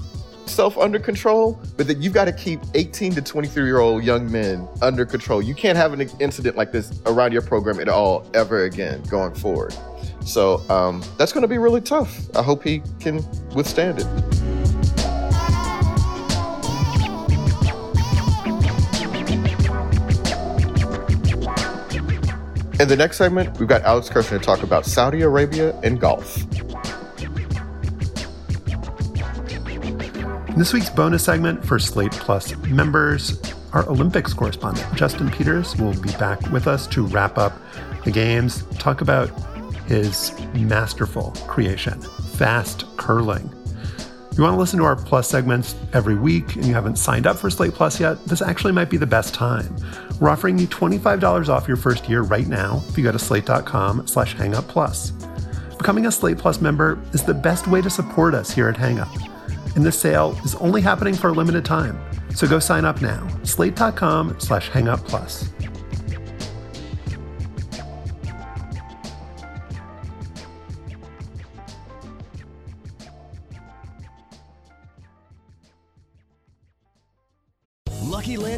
Speaker 3: self under control, but that you've got to keep 18 to 23 year old young men under control. You can't have an incident like this around your program at all ever again going forward. So um, that's going to be really tough. I hope he can withstand it. In the next segment, we've got Alex Kirshner to talk about Saudi Arabia and golf.
Speaker 1: In this week's bonus segment for Slate Plus members, our Olympics correspondent, Justin Peters, will be back with us to wrap up the games, talk about his masterful creation, fast curling. You want to listen to our Plus segments every week and you haven't signed up for Slate Plus yet, this actually might be the best time. We're offering you $25 off your first year right now if you go to slate.com slash hangupplus. Becoming a Slate Plus member is the best way to support us here at Hangup and this sale is only happening for a limited time. So go sign up now. Slate.com slash plus.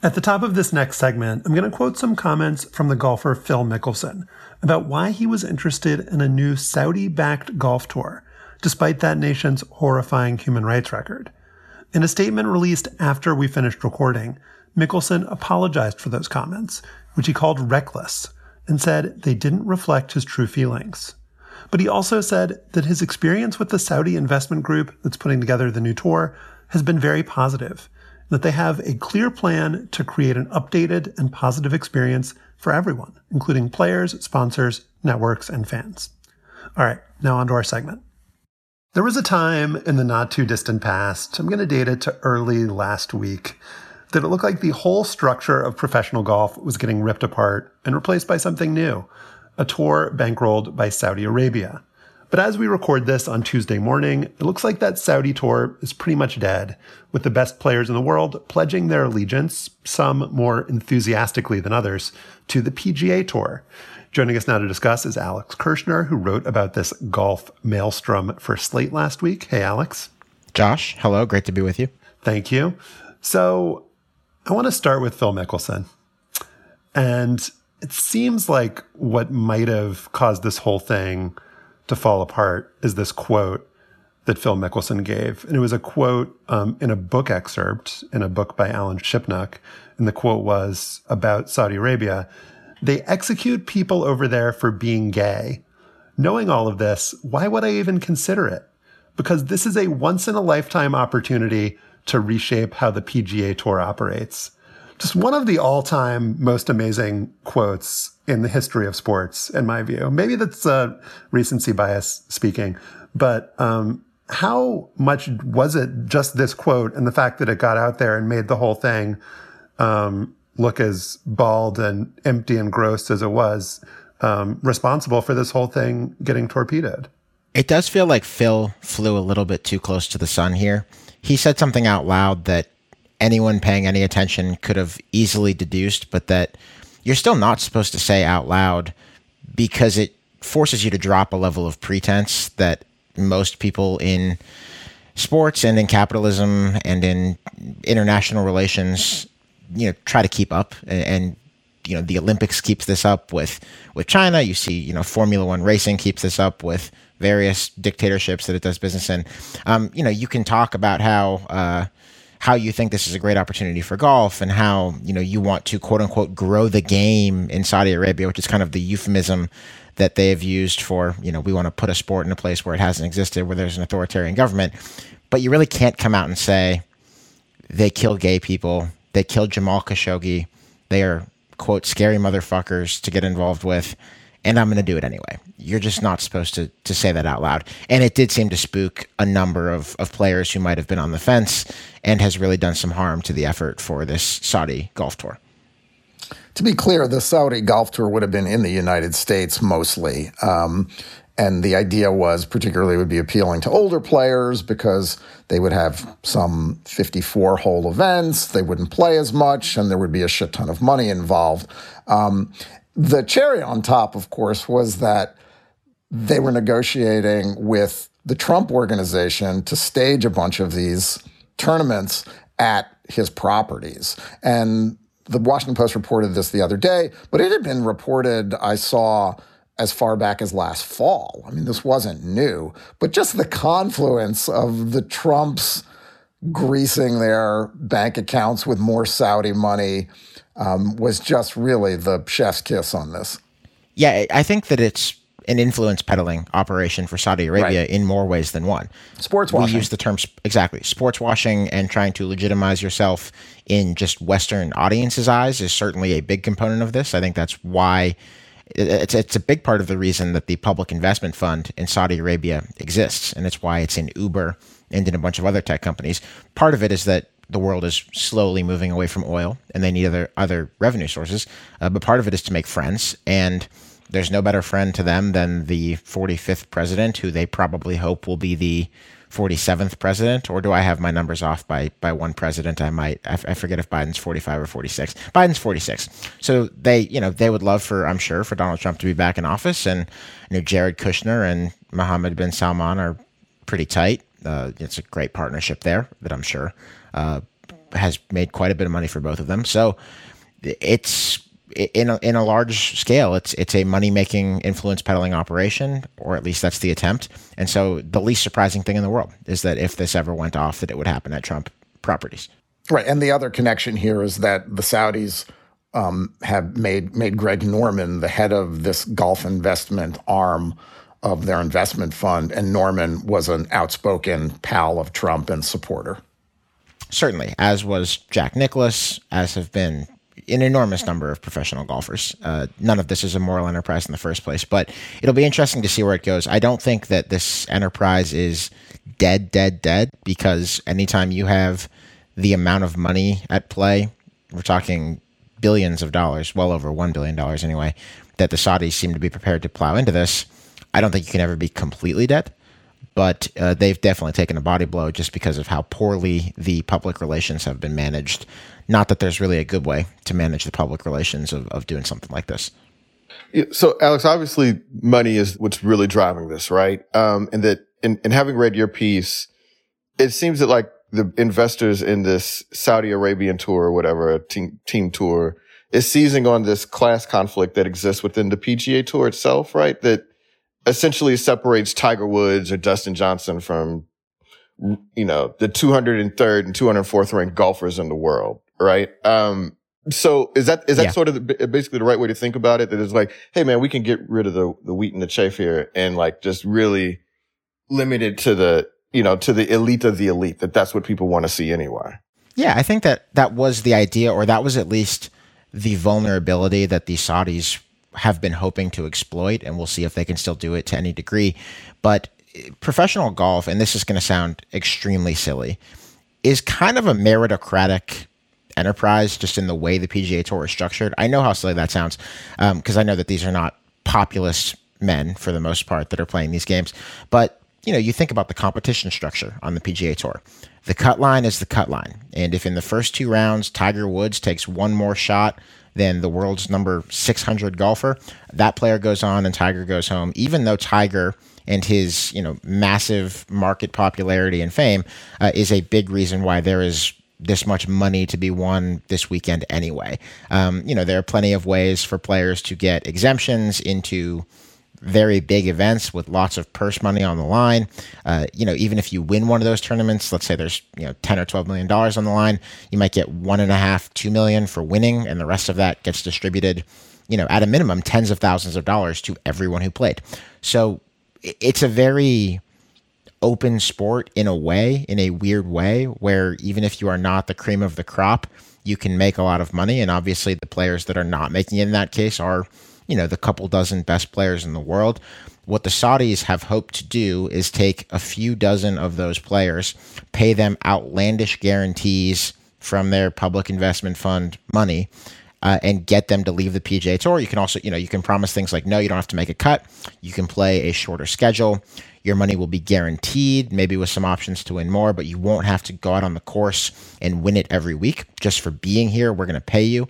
Speaker 1: At the top of this next segment, I'm going to quote some comments from the golfer Phil Mickelson about why he was interested in a new Saudi backed golf tour, despite that nation's horrifying human rights record. In a statement released after we finished recording, Mickelson apologized for those comments, which he called reckless, and said they didn't reflect his true feelings. But he also said that his experience with the Saudi investment group that's putting together the new tour has been very positive that they have a clear plan to create an updated and positive experience for everyone, including players, sponsors, networks, and fans. All right, now on to our segment. There was a time in the not too distant past, I'm going to date it to early last week, that it looked like the whole structure of professional golf was getting ripped apart and replaced by something new a tour bankrolled by Saudi Arabia. But as we record this on Tuesday morning, it looks like that Saudi tour is pretty much dead, with the best players in the world pledging their allegiance, some more enthusiastically than others, to the PGA Tour. Joining us now to discuss is Alex Kirshner, who wrote about this golf maelstrom for Slate last week. Hey, Alex.
Speaker 9: Josh, hello. Great to be with you.
Speaker 1: Thank you. So I want to start with Phil Mickelson. And it seems like what might have caused this whole thing to fall apart is this quote that Phil Mickelson gave. And it was a quote um, in a book excerpt in a book by Alan Shipnuck. And the quote was about Saudi Arabia. They execute people over there for being gay. Knowing all of this, why would I even consider it? Because this is a once in a lifetime opportunity to reshape how the PGA Tour operates. Just one of the all time most amazing quotes in the history of sports, in my view. Maybe that's a recency bias speaking, but um, how much was it just this quote and the fact that it got out there and made the whole thing um, look as bald and empty and gross as it was um, responsible for this whole thing getting torpedoed?
Speaker 9: It does feel like Phil flew a little bit too close to the sun here. He said something out loud that anyone paying any attention could have easily deduced, but that you're still not supposed to say out loud because it forces you to drop a level of pretense that most people in sports and in capitalism and in international relations you know try to keep up. And, you know the olympics keeps this up with with china. You see you know formula one racing keeps this up with various dictatorships that it does business in. Um, you know you can talk about how uh, how you think this is a great opportunity for golf and how you know you want to quote unquote grow the game in Saudi Arabia, which is kind of the euphemism that they have used for you know we want to put a sport in a place where it hasn't existed, where there's an authoritarian government. But you really can't come out and say they kill gay people. They kill Jamal Khashoggi. They are, quote, scary motherfuckers to get involved with. And I'm going to do it anyway. You're just not supposed to, to say that out loud. And it did seem to spook a number of, of players who might have been on the fence and has really done some harm to the effort for this Saudi golf tour.
Speaker 2: To be clear, the Saudi golf tour would have been in the United States mostly. Um, and the idea was, particularly, would be appealing to older players because they would have some 54 hole events, they wouldn't play as much, and there would be a shit ton of money involved. Um, the cherry on top, of course, was that they were negotiating with the Trump organization to stage a bunch of these tournaments at his properties. And the Washington Post reported this the other day, but it had been reported, I saw as far back as last fall. I mean, this wasn't new, but just the confluence of the Trumps greasing their bank accounts with more Saudi money um, was just really the chef's kiss on this.
Speaker 9: Yeah, I think that it's an influence peddling operation for Saudi Arabia right. in more ways than one.
Speaker 2: Sports washing.
Speaker 9: We use the term exactly sports washing and trying to legitimize yourself in just Western audiences' eyes is certainly a big component of this. I think that's why it's it's a big part of the reason that the public investment fund in Saudi Arabia exists, and it's why it's in Uber and in a bunch of other tech companies. Part of it is that the world is slowly moving away from oil, and they need other other revenue sources. Uh, but part of it is to make friends and there's no better friend to them than the 45th president, who they probably hope will be the 47th president. Or do I have my numbers off by by one president? I might. I, I forget if Biden's 45 or 46. Biden's 46. So they, you know, they would love for I'm sure for Donald Trump to be back in office, and you know, Jared Kushner and Mohammed bin Salman are pretty tight. Uh, it's a great partnership there that I'm sure uh, has made quite a bit of money for both of them. So it's in a, in a large scale, it's it's a money making influence peddling operation, or at least that's the attempt. And so, the least surprising thing in the world is that if this ever went off, that it would happen at Trump properties.
Speaker 2: Right, and the other connection here is that the Saudis um, have made made Greg Norman the head of this golf investment arm of their investment fund, and Norman was an outspoken pal of Trump and supporter.
Speaker 9: Certainly, as was Jack Nicklaus, as have been an enormous number of professional golfers. Uh, none of this is a moral enterprise in the first place, but it'll be interesting to see where it goes. I don't think that this enterprise is dead, dead, dead, because anytime you have the amount of money at play, we're talking billions of dollars, well over $1 billion anyway, that the Saudis seem to be prepared to plow into this. I don't think you can ever be completely dead but uh, they've definitely taken a body blow just because of how poorly the public relations have been managed. Not that there's really a good way to manage the public relations of, of doing something like this.
Speaker 3: So, Alex, obviously, money is what's really driving this, right? Um, and that, in, in having read your piece, it seems that like the investors in this Saudi Arabian tour or whatever, team, team tour, is seizing on this class conflict that exists within the PGA Tour itself, right? That essentially separates Tiger Woods or Dustin Johnson from, you know, the 203rd and 204th ranked golfers in the world, right? Um, so is that is that yeah. sort of the, basically the right way to think about it? That it's like, hey man, we can get rid of the the wheat and the chaff here, and like just really limit it to the you know to the elite of the elite. That that's what people want to see anyway.
Speaker 9: Yeah, I think that that was the idea, or that was at least the vulnerability that the Saudis have been hoping to exploit, and we'll see if they can still do it to any degree. But professional golf, and this is going to sound extremely silly, is kind of a meritocratic enterprise just in the way the PGA Tour is structured. I know how silly that sounds because um, I know that these are not populist men for the most part that are playing these games. But you know, you think about the competition structure on the PGA Tour. The cut line is the cut line, and if in the first two rounds Tiger Woods takes one more shot than the world's number 600 golfer. That player goes on and Tiger goes home, even though Tiger and his you know massive market popularity and fame uh, is a big reason why there is this much money to be won this weekend anyway. Um, you know, there are plenty of ways for players to get exemptions into very big events with lots of purse money on the line. Uh, you know, even if you win one of those tournaments, let's say there's you know ten or twelve million dollars on the line, you might get one and a half, two million for winning, and the rest of that gets distributed. You know, at a minimum, tens of thousands of dollars to everyone who played. So it's a very open sport in a way, in a weird way, where even if you are not the cream of the crop, you can make a lot of money. And obviously, the players that are not making it in that case are, you know, the couple dozen best players in the world. What the Saudis have hoped to do is take a few dozen of those players, pay them outlandish guarantees from their public investment fund money, uh, and get them to leave the PGA Tour. You can also, you know, you can promise things like, no, you don't have to make a cut. You can play a shorter schedule. Your money will be guaranteed, maybe with some options to win more, but you won't have to go out on the course and win it every week just for being here. We're going to pay you.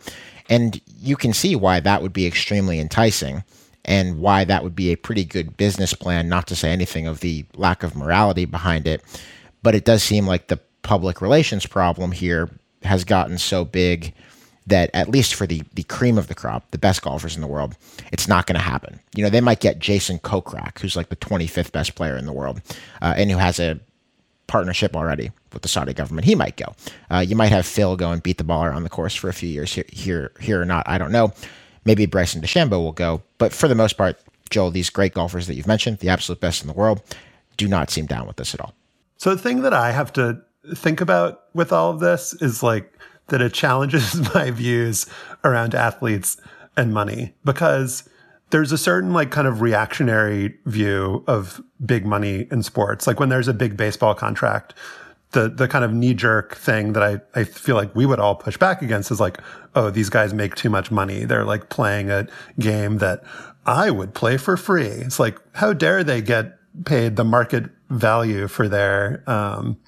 Speaker 9: And you can see why that would be extremely enticing and why that would be a pretty good business plan, not to say anything of the lack of morality behind it. But it does seem like the public relations problem here has gotten so big that at least for the the cream of the crop, the best golfers in the world, it's not going to happen. You know, they might get Jason Kokrak, who's like the 25th best player in the world, uh, and who has a partnership already with the Saudi government. He might go. Uh, you might have Phil go and beat the ball around the course for a few years here, here, here or not. I don't know. Maybe Bryson DeChambeau will go, but for the most part, Joel, these great golfers that you've mentioned, the absolute best in the world, do not seem down with this at all.
Speaker 1: So the thing that I have to think about with all of this is like that it challenges my views around athletes and money because there's a certain like kind of reactionary view of big money in sports. Like when there's a big baseball contract, the the kind of knee jerk thing that I, I feel like we would all push back against is like, oh, these guys make too much money. They're like playing a game that I would play for free. It's like, how dare they get paid the market value for their um,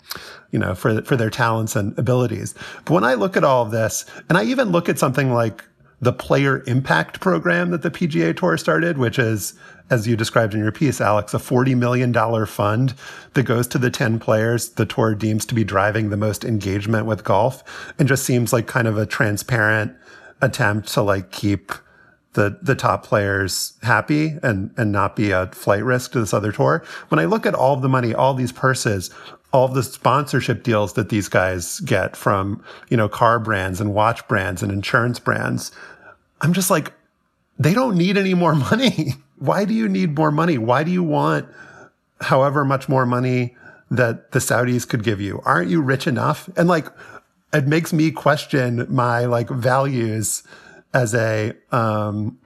Speaker 1: you know, for, for their talents and abilities. But when I look at all of this, and I even look at something like the player impact program that the PGA Tour started, which is, as you described in your piece, Alex, a $40 million fund that goes to the 10 players the tour deems to be driving the most engagement with golf and just seems like kind of a transparent attempt to like keep the the top players happy and and not be a flight risk to this other tour. When I look at all the money, all these purses, all the sponsorship deals that these guys get from, you know, car brands and watch brands and insurance brands. I'm just like, they don't need any more money. Why do you need more money? Why do you want however much more money that the Saudis could give you? Aren't you rich enough? And like, it makes me question my like values as a, um,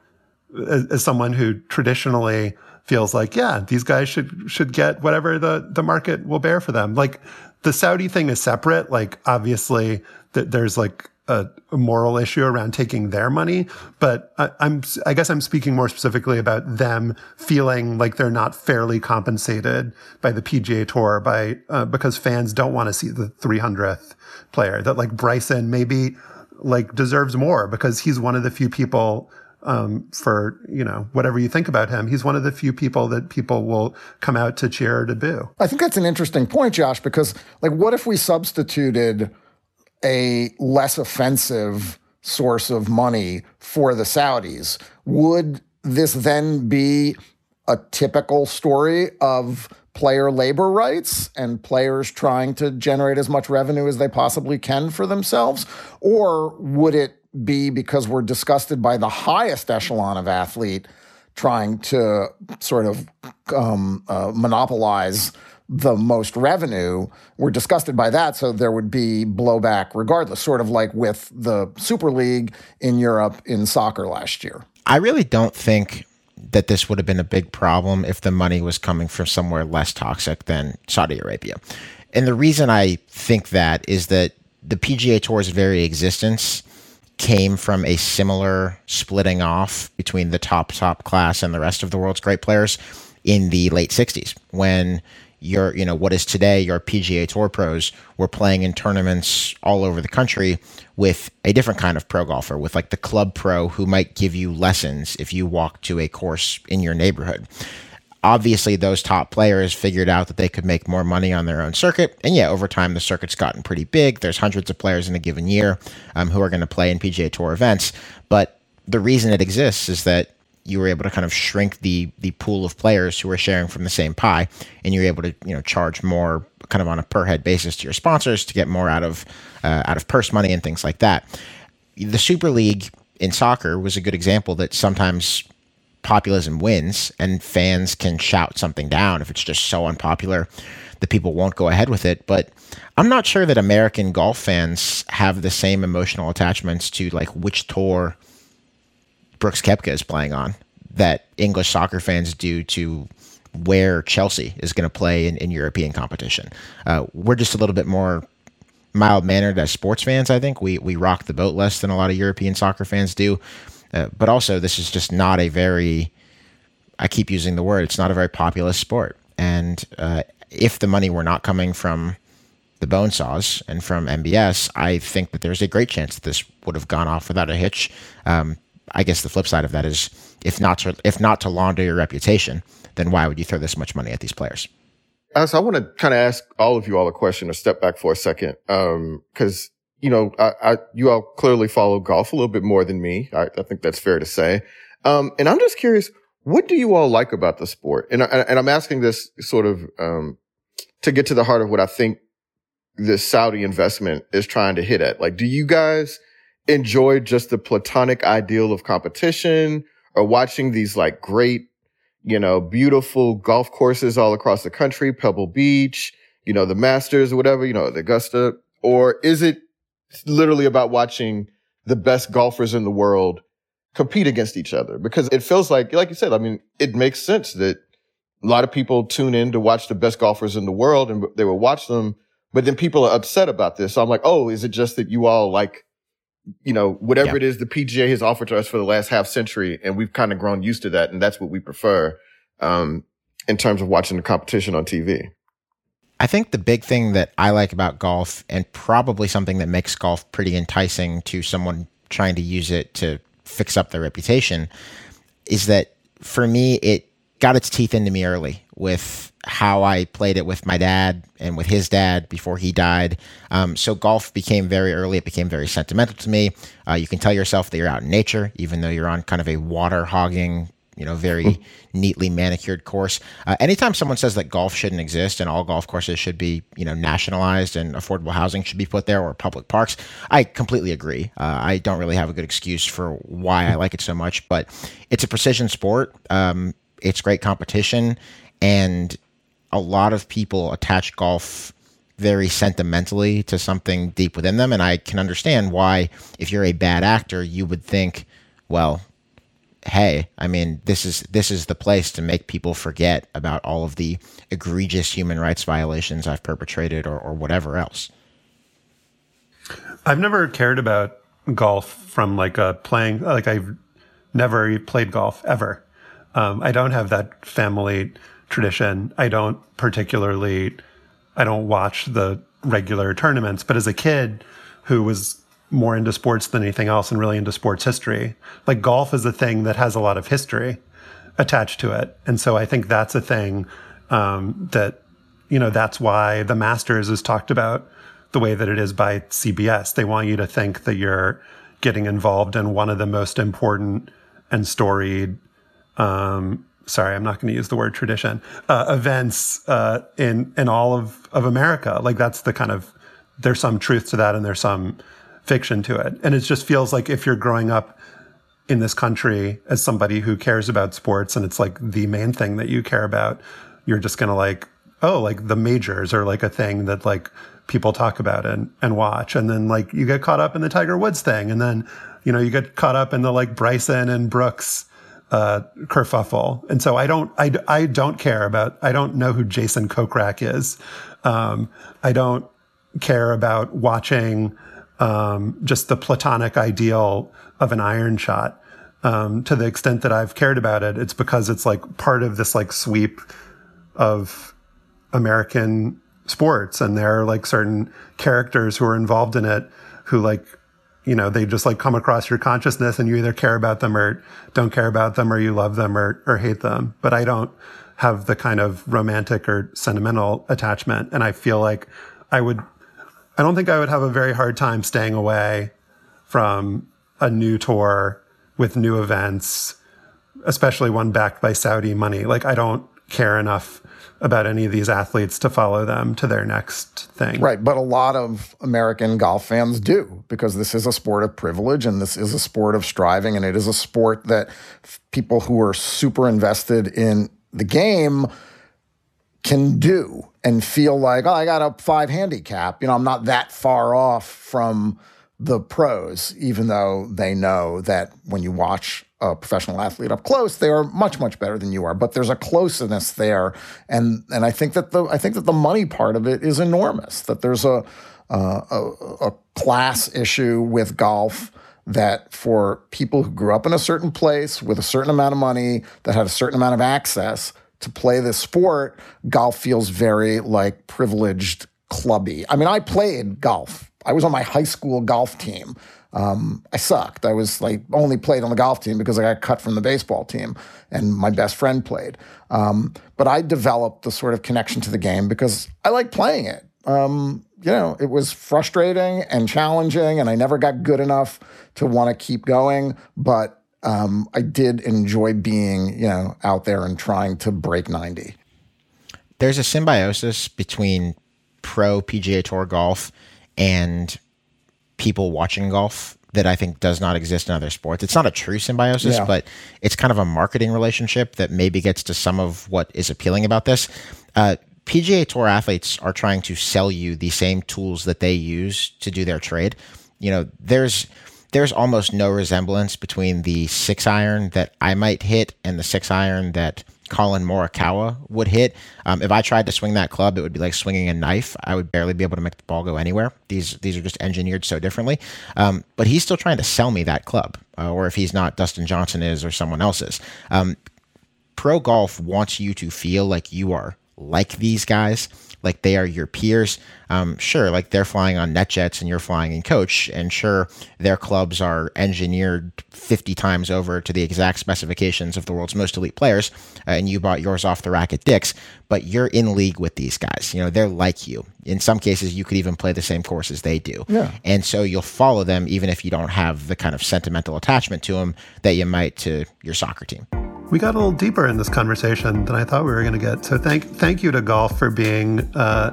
Speaker 1: as, as someone who traditionally feels like, yeah, these guys should should get whatever the the market will bear for them. Like the Saudi thing is separate. Like obviously th- there's like a, moral issue around taking their money, but I, am I guess I'm speaking more specifically about them feeling like they're not fairly compensated by the PGA Tour by uh, because fans don't want to see the 300th player. That like Bryson maybe like deserves more because he's one of the few people um, for you know whatever you think about him. He's one of the few people that people will come out to cheer or to boo.
Speaker 2: I think that's an interesting point, Josh, because like, what if we substituted a less offensive source of money for the Saudis? Would this then be a typical story of player labor rights and players trying to generate as much revenue as they possibly can for themselves? Or would it be because we're disgusted by the highest echelon of athlete trying to sort of um, uh, monopolize the most revenue. We're disgusted by that, so there would be blowback regardless, sort of like with the Super League in Europe in soccer last year.
Speaker 9: I really don't think that this would have been a big problem if the money was coming from somewhere less toxic than Saudi Arabia. And the reason I think that is that the PGA Tour's very existence came from a similar splitting off between the top top class and the rest of the world's great players in the late 60s when your you know what is today your PGA Tour pros were playing in tournaments all over the country with a different kind of pro golfer with like the club pro who might give you lessons if you walk to a course in your neighborhood obviously those top players figured out that they could make more money on their own circuit. And yeah, over time, the circuit's gotten pretty big. There's hundreds of players in a given year um, who are going to play in PGA Tour events. But the reason it exists is that you were able to kind of shrink the the pool of players who are sharing from the same pie, and you're able to you know charge more kind of on a per head basis to your sponsors to get more out of uh, out of purse money and things like that. The Super League in soccer was a good example that sometimes populism wins and fans can shout something down if it's just so unpopular that people won't go ahead with it. But I'm not sure that American golf fans have the same emotional attachments to like which tour Brooks Koepka is playing on that English soccer fans do to where Chelsea is going to play in, in European competition. Uh, we're just a little bit more mild mannered as sports fans. I think we we rock the boat less than a lot of European soccer fans do. Uh, but also, this is just not a very I keep using the word. It's not a very populous sport, and uh, if the money were not coming from the bone saws and from MBS, I think that there's a great chance that this would have gone off without a hitch. Um, I guess the flip side of that is if not to, if not to launder your reputation, then why would you throw this much money at these players?
Speaker 3: So I want to kind of ask all of you all a question or step back for a second. Um, cause, you know, I, I, you all clearly follow golf a little bit more than me. I, I think that's fair to say. Um, and I'm just curious, what do you all like about the sport? And, and I'm asking this sort of, um, to get to the heart of what I think this Saudi investment is trying to hit at. Like, do you guys enjoy just the platonic ideal of competition or watching these like great you know, beautiful golf courses all across the country, Pebble Beach, you know, the Masters or whatever, you know, the Augusta? Or is it literally about watching the best golfers in the world compete against each other? Because it feels like, like you said, I mean, it makes sense that a lot of people tune in to watch the best golfers in the world and they will watch them, but then people are upset about this. So I'm like, oh, is it just that you all like you know, whatever yeah. it is the PGA has offered to us for the last half century. And we've kind of grown used to that. And that's what we prefer, um, in terms of watching the competition on TV.
Speaker 9: I think the big thing that I like about golf and probably something that makes golf pretty enticing to someone trying to use it to fix up their reputation is that for me, it got its teeth into me early with how I played it with my dad and with his dad before he died. Um, so golf became very early. It became very sentimental to me. Uh, you can tell yourself that you're out in nature, even though you're on kind of a water hogging, you know, very hmm. neatly manicured course. Uh, anytime someone says that golf shouldn't exist and all golf courses should be, you know, nationalized and affordable housing should be put there or public parks, I completely agree. Uh, I don't really have a good excuse for why I like it so much, but it's a precision sport. Um, it's great competition and a lot of people attach golf very sentimentally to something deep within them and i can understand why if you're a bad actor you would think well hey i mean this is this is the place to make people forget about all of the egregious human rights violations i've perpetrated or, or whatever else
Speaker 1: i've never cared about golf from like a playing like i've never played golf ever um, i don't have that family tradition. I don't particularly, I don't watch the regular tournaments, but as a kid who was more into sports than anything else and really into sports history, like golf is a thing that has a lot of history attached to it. And so I think that's a thing um, that, you know, that's why the Masters is talked about the way that it is by CBS. They want you to think that you're getting involved in one of the most important and storied um, sorry, I'm not going to use the word tradition, uh, events uh, in in all of of America. Like that's the kind of there's some truth to that, and there's some fiction to it, and it just feels like if you're growing up in this country as somebody who cares about sports, and it's like the main thing that you care about, you're just going to like, oh, like the majors are like a thing that like people talk about and and watch, and then like you get caught up in the Tiger Woods thing, and then you know you get caught up in the like Bryson and Brooks uh, kerfuffle. And so I don't, I, I don't care about, I don't know who Jason Kokrak is. Um, I don't care about watching um, just the platonic ideal of an iron shot. Um, to the extent that I've cared about it, it's because it's like part of this like sweep of American sports, and there are like certain characters who are involved in it who like you know, they just like come across your consciousness and you either care about them or don't care about them or you love them or, or hate them. But I don't have the kind of romantic or sentimental attachment. And I feel like I would, I don't think I would have a very hard time staying away from a new tour with new events, especially one backed by Saudi money. Like I don't care enough about any of these athletes to follow them to their next thing.
Speaker 2: Right. But a lot of American golf fans do because this is a sport of privilege and this is a sport of striving. And it is a sport that people who are super invested in the game can do and feel like, oh, I got a five handicap. You know, I'm not that far off from the pros, even though they know that when you watch a professional athlete up close, they are much, much better than you are. But there's a closeness there, and and I think that the I think that the money part of it is enormous. That there's a uh, a, a class issue with golf that for people who grew up in a certain place with a certain amount of money that had a certain amount of access to play this sport, golf feels very like privileged clubby. I mean, I played golf. I was on my high school golf team. Um, I sucked. I was like only played on the golf team because I got cut from the baseball team, and my best friend played. Um, but I developed the sort of connection to the game because I like playing it. Um, you know, it was frustrating and challenging, and I never got good enough to want to keep going. But um, I did enjoy being, you know, out there and trying to break ninety.
Speaker 9: There's a symbiosis between pro PGA Tour golf and people watching golf that I think does not exist in other sports. It's not a true symbiosis, yeah. but it's kind of a marketing relationship that maybe gets to some of what is appealing about this. Uh, PGA Tour athletes are trying to sell you the same tools that they use to do their trade. You know, there's there's almost no resemblance between the six iron that I might hit and the six iron that Collin Morikawa would hit. Um, if I tried to swing that club, it would be like swinging a knife. I would barely be able to make the ball go anywhere. These these are just engineered so differently. Um, but he's still trying to sell me that club, uh, or if he's not, Dustin Johnson is, or someone else is. Um, pro golf wants you to feel like you are like these guys like they are your peers. Um, sure, like they're flying on NetJets and you're flying in coach, and sure, their clubs are engineered 50 times over to the exact specifications of the world's most elite players, uh, and you bought yours off the rack at Dick's, but you're in league with these guys. You know, they're like you. In some cases, you could even play the same course as they do.
Speaker 2: Yeah.
Speaker 9: And so you'll follow them even if you don't have the kind of sentimental attachment to them that you might to your soccer team
Speaker 1: we got a little deeper in this conversation than I thought we were going to get. So thank thank you to golf for being uh,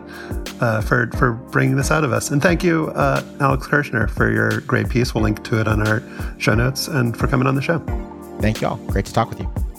Speaker 1: uh, for for bringing this out of us, and thank you, uh, Alex Kirshner, for your great piece. We'll link to it on our show notes, and for coming on the show.
Speaker 9: Thank you all. Great to talk with you.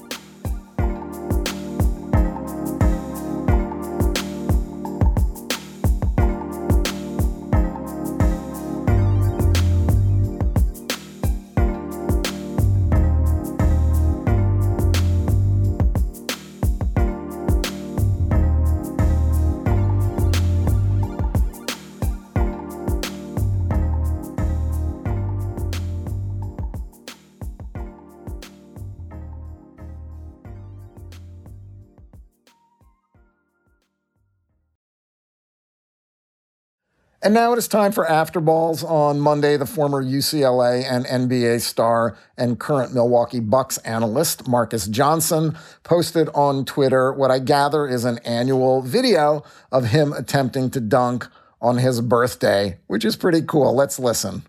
Speaker 2: And now it is time for Afterballs. On Monday, the former UCLA and NBA star and current Milwaukee Bucks analyst Marques Johnson posted on Twitter what I gather is an annual video of him attempting to dunk on his birthday, which is pretty cool. Let's listen.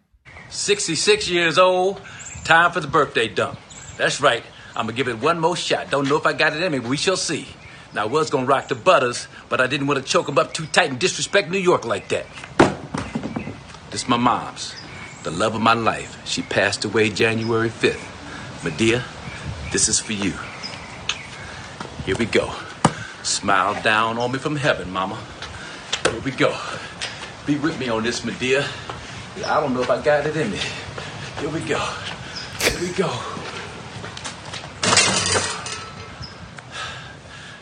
Speaker 10: 66 years old, time for the birthday dunk. That's right. I'm going to give it one more shot. Don't know if I got it in me, but we shall see. Now, I was going to rock the butters, but I didn't want to choke him up too tight and disrespect New York like that. This my mom's, the love of my life. She passed away January 5th. Medea, this is for you. Here we go. Smile down on me from heaven, mama. Here we go. Be with me on this, Medea. I don't know if I got it in me. Here we go. Here we go.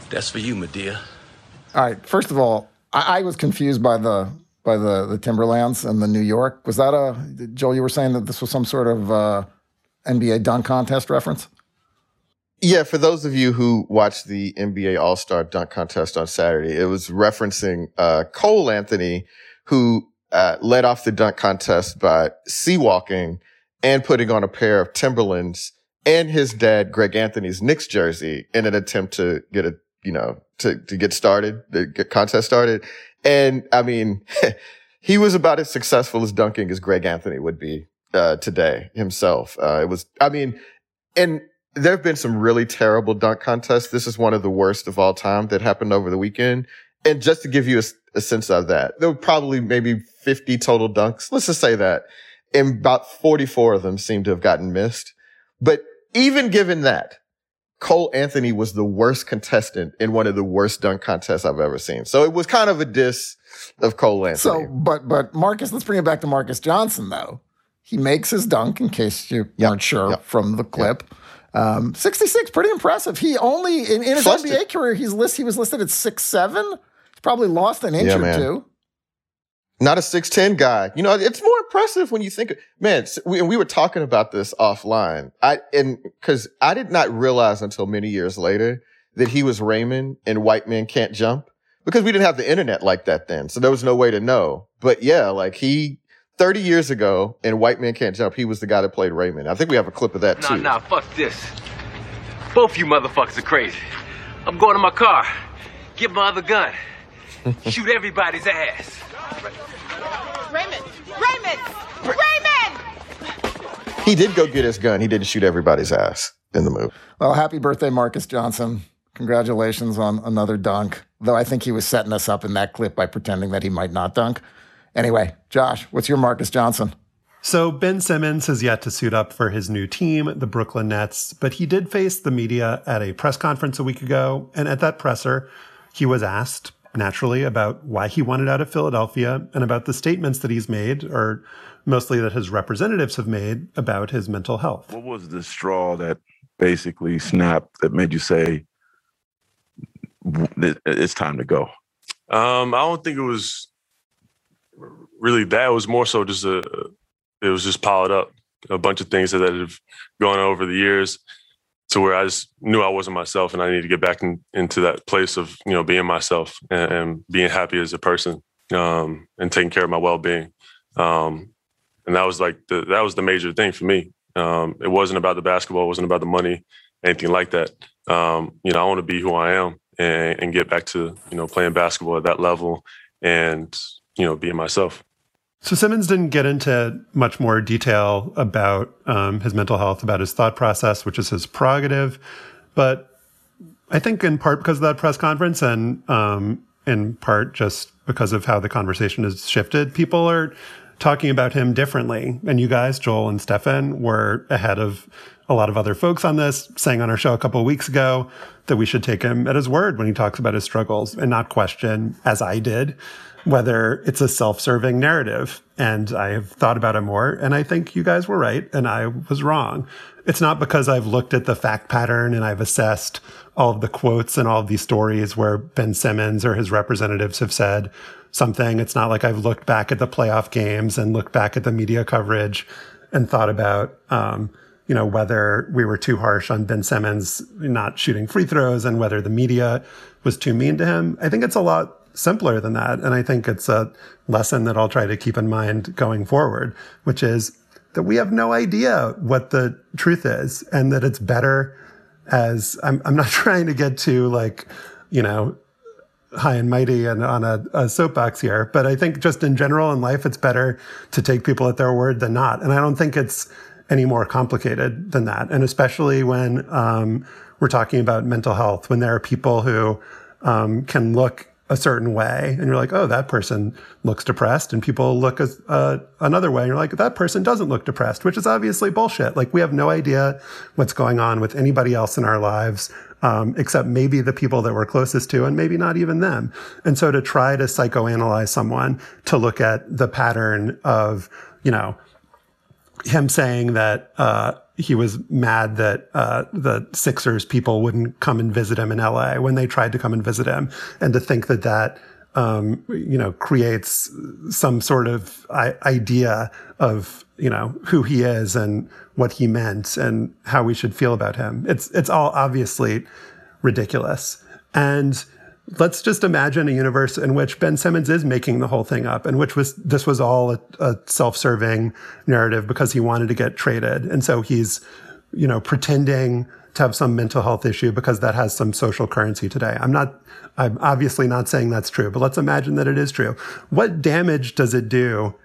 Speaker 10: That's for you, Medea.
Speaker 2: All right. First of all, I, I was confused by the by the the Timberlands and the New York. Was that a Joel? You were saying that this was some sort of uh, NBA dunk contest reference.
Speaker 3: Yeah, for those of you who watched the NBA All Star dunk contest on Saturday, it was referencing uh, Cole Anthony, who uh, led off the dunk contest by sea walking and putting on a pair of Timberlands and his dad Greg Anthony's Knicks jersey in an attempt to get a you know to to get started, the get contest started. And I mean, he was about as successful as dunking as Greg Anthony would be uh, today himself. Uh, it was, I mean, and there have been some really terrible dunk contests. This is one of the worst of all time that happened over the weekend. And just to give you a, a sense of that, there were probably maybe 50 total dunks. Let's just say that. And about 44 of them seem to have gotten missed. But even given that, Cole Anthony was the worst contestant in one of the worst dunk contests I've ever seen. So it was kind of a diss of Cole Anthony.
Speaker 2: So, but, but Marques, let's bring it back to Marques Johnson though. He makes his dunk in case you yep. weren't sure yep. from the clip. Yep. Um, 66, pretty impressive. He only in, in his NBA career, he's list he was listed at six seven. He's probably lost an inch yeah, or two.
Speaker 3: Not a six ten guy. You know, it's more impressive when you think. Man, we, and we were talking about this offline. I and because I did not realize until many years later that he was Raymond and White Men Can't Jump because we didn't have the internet like that then, so there was no way to know. But yeah, like he 30 years ago in White Men Can't Jump, he was the guy that played Raymond. I think we have a clip of that too.
Speaker 11: Nah, nah, fuck this. Both you motherfuckers are crazy. I'm going to my car, get my other gun, shoot everybody's ass.
Speaker 12: Raymond! Raymond! Raymond!
Speaker 3: He did go get his gun. He didn't shoot everybody's ass in the movie.
Speaker 2: Well, happy birthday, Marques Johnson. Congratulations on another dunk. Though I think he was setting us up in that clip by pretending that he might not dunk. Anyway, Josh, what's your Marcus Johnson?
Speaker 1: So Ben Simmons has yet to suit up for his new team, the Brooklyn Nets, but he did face the media at a press conference a week ago. And at that presser, he was asked naturally about why he wanted out of Philadelphia and about the statements that he's made, or mostly that his representatives have made about his mental health.
Speaker 13: What was the straw that basically snapped that made you say, it's time to go?
Speaker 14: Um, I don't think it was really that. It was more so just a, it was just piled up a bunch of things that have gone over the years to where I just knew I wasn't myself and I needed to get back in, into that place of, you know, being myself and, and being happy as a person um, and taking care of my well-being. Um, and that was like the, that was the major thing for me. Um, it wasn't about the basketball. It wasn't about the money, anything like that. Um, you know, I want to be who I am and, and get back to, you know, playing basketball at that level and, you know, being myself.
Speaker 1: So Simmons didn't get into much more detail about um, his mental health, about his thought process, which is his prerogative. But I think in part because of that press conference, and um, in part just because of how the conversation has shifted, people are talking about him differently. And you guys, Joel and Stefan, were ahead of a lot of other folks on this, saying on our show a couple of weeks ago that we should take him at his word when he talks about his struggles and not question, as I did, whether it's a self-serving narrative. And I have thought about it more and I think you guys were right and I was wrong. It's not because I've looked at the fact pattern and I've assessed all of the quotes and all of these stories where Ben Simmons or his representatives have said something. It's not like I've looked back at the playoff games and looked back at the media coverage and thought about, um, you know, whether we were too harsh on Ben Simmons not shooting free throws and whether the media was too mean to him. I think it's a lot simpler than that. And I think it's a lesson that I'll try to keep in mind going forward, which is that we have no idea what the truth is and that it's better as I'm, I'm not trying to get to like, you know, high and mighty and on a, a, soapbox here, but I think just in general in life, it's better to take people at their word than not. And I don't think it's any more complicated than that. And especially when um, we're talking about mental health, when there are people who um, can look a certain way. And you're like oh that person looks depressed. And people look as, uh, another way. And you're like that person doesn't look depressed which is obviously bullshit. Like we have no idea what's going on with anybody else in our lives um, except maybe the people that we're closest to and maybe not even them. And so to try to psychoanalyze someone to look at the pattern of you know him saying that uh, he was mad that uh, the Sixers people wouldn't come and visit him in LA when they tried to come and visit him, and to think that that um, you know creates some sort of idea of you know who he is and what he meant and how we should feel about him. It's it's all obviously ridiculous and let's just imagine a universe in which Ben Simmons is making the whole thing up, and which was this was all a, a self-serving narrative because he wanted to get traded, and so he's, you know, pretending to have some mental health issue because that has some social currency today. I'm not, I'm obviously not saying that's true, but let's imagine that it is true. What damage does it do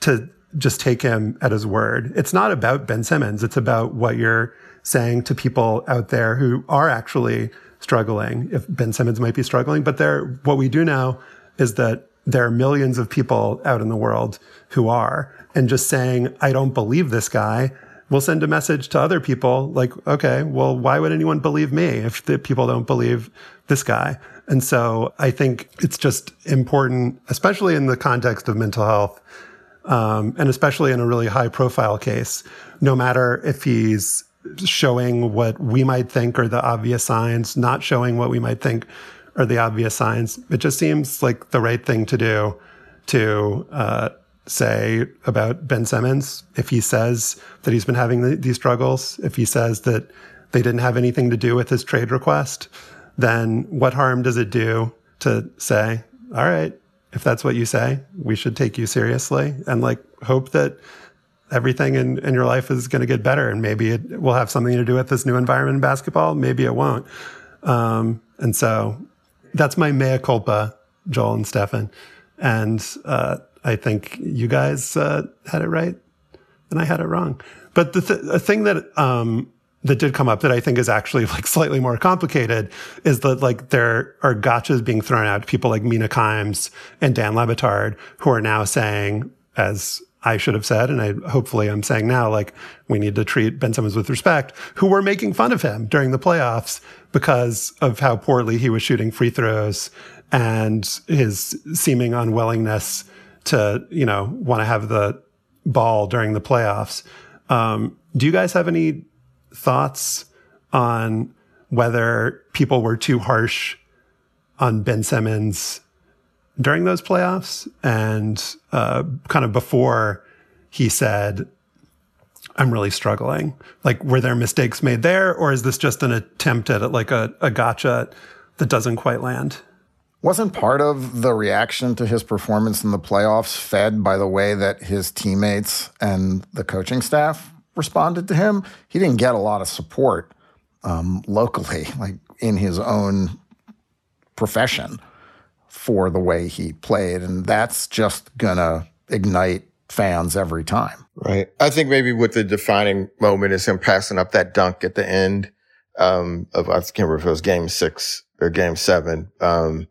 Speaker 1: to just take him at his word? It's not about Ben Simmons. It's about what you're saying to people out there who are actually struggling, if Ben Simmons might be struggling, but there, what we do know is that there are millions of people out in the world who are, and just saying, I don't believe this guy will send a message to other people like, okay, well, why would anyone believe me if the people don't believe this guy? And so I think it's just important, especially in the context of mental health, um, and especially in a really high profile case, no matter if he's showing what we might think are the obvious signs, not showing what we might think are the obvious signs. It just seems like the right thing to do to uh, say about Ben Simmons. If he says that he's been having the, these struggles, if he says that they didn't have anything to do with his trade request, then what harm does it do to say, all right, if that's what you say, we should take you seriously and like hope that everything in, in your life is going to get better. And maybe it will have something to do with this new environment in basketball. Maybe it won't. Um, and so that's my mea culpa, Joel and Stefan. And, uh, I think you guys, uh, had it right and I had it wrong. But the, th- thing that, um, that did come up that I think is actually like slightly more complicated is that like there are gotchas being thrown out people like Mina Kimes and Dan Le Batard who are now saying, as I should have said, and I hopefully I'm saying now, like we need to treat Ben Simmons with respect, who were making fun of him during the playoffs because of how poorly he was shooting free throws and his seeming unwillingness to, you know, want to have the ball during the playoffs. Um, do you guys have any thoughts on whether people were too harsh on Ben Simmons during those playoffs and uh, kind of before he said, I'm really struggling. Like, were there mistakes made there, or is this just an attempt at like a, a gotcha that doesn't quite land?
Speaker 2: Wasn't part of the reaction to his performance in the playoffs fed by the way that his teammates and the coaching staff responded to him? He didn't get a lot of support um, locally, like in his own profession for the way he played. And that's just going to ignite fans every time.
Speaker 3: Right. I think maybe what the defining moment is him passing up that dunk at the end um, of, I can't remember if it was game six or game seven. Um,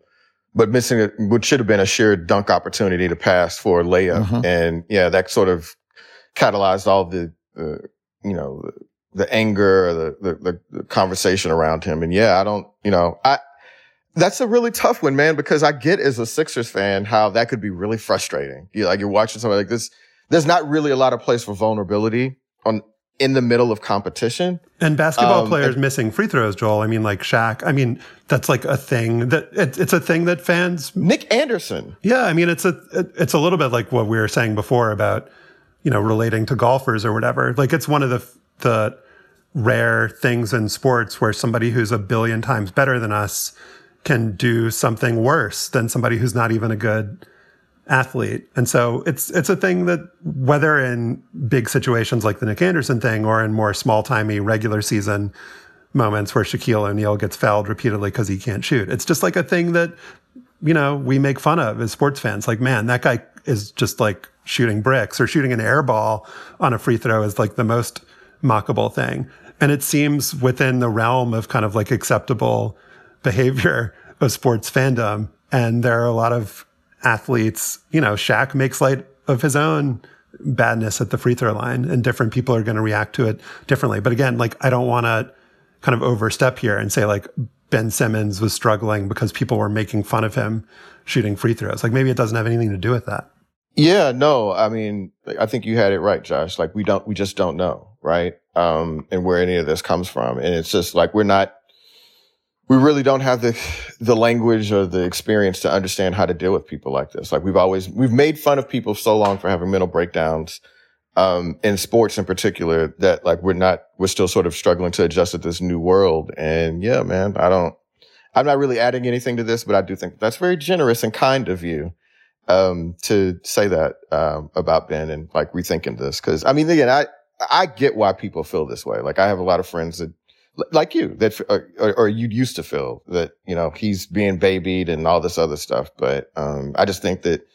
Speaker 3: but missing a, what should have been a sheer dunk opportunity to pass for a layup. Mm-hmm. And yeah, that sort of catalyzed all the, uh, you know, the, the anger, the, the, the conversation around him. And yeah, I don't, you know, I, that's a really tough one, man, because I get as a Sixers fan how that could be really frustrating. You like you're watching somebody like this. There's not really a lot of place for vulnerability on in the middle of competition.
Speaker 1: And basketball um, players and, missing free throws, Joel. I mean, like Shaq. I mean, that's like a thing that it, it's a thing that fans.
Speaker 3: Nick Anderson.
Speaker 1: Yeah, I mean, it's a it's a little bit like what we were saying before about you know relating to golfers or whatever. Like it's one of the the rare things in sports where somebody who's a billion times better than us can do something worse than somebody who's not even a good athlete. And so it's it's a thing that whether in big situations like the Nick Anderson thing or in more small timey regular season moments where Shaquille O'Neal gets fouled repeatedly because he can't shoot. It's just like a thing that, you know, we make fun of as sports fans. Like, man, that guy is just like shooting bricks or shooting an air ball on a free throw is like the most mockable thing. And it seems within the realm of kind of like acceptable behavior of sports fandom. And there are a lot of athletes, you know, Shaq makes light of his own badness at the free throw line and different people are going to react to it differently. But again, like I don't want to kind of overstep here and say like Ben Simmons was struggling because people were making fun of him shooting free throws. Like maybe it doesn't have anything to do with that.
Speaker 3: Yeah, no, I mean, I think you had it right, Josh. Like we don't, we just don't know, right? Um, and where any of this comes from. And it's just like, we're not, we really don't have the the language or the experience to understand how to deal with people like this. Like we've always we've made fun of people so long for having mental breakdowns um, in sports in particular that like we're not we're still sort of struggling to adjust to this new world. And yeah, man, I don't I'm not really adding anything to this, but I do think that's very generous and kind of you um, to say that um, about Ben and like rethinking this. Because I mean, again, I I get why people feel this way. Like I have a lot of friends that like you that or, or, you used to feel that you know he's being babied and all this other stuff but um, i just think that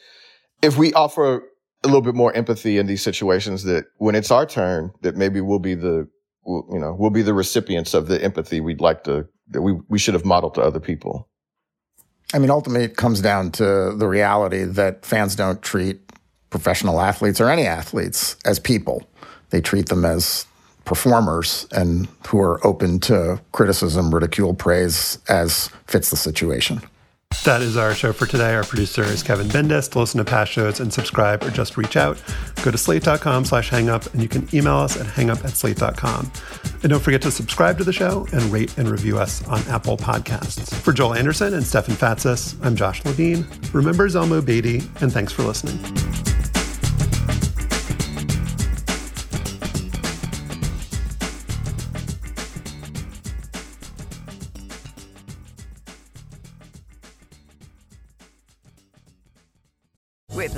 Speaker 3: if we offer a little bit more empathy in these situations that when it's our turn that maybe we'll be the you know, we'll be the recipients of the empathy we'd like to, that we, we should have modeled to other people.
Speaker 2: I mean, ultimately, it comes down to the reality that fans don't treat professional athletes or any athletes as people. They treat them as performers and who are open to criticism, ridicule, praise as fits the situation.
Speaker 1: That is our show for today. Our producer is Kevin Bendis. To listen to past shows and subscribe or just reach out, go to slate.com slash hangup and you can email us at hangup at slate.com. And don't forget to subscribe to the show and rate and review us on Apple Podcasts. For Joel Anderson and Stefan Fatsis, I'm Josh Levin. Remember Zelmo Beatty, and thanks for listening.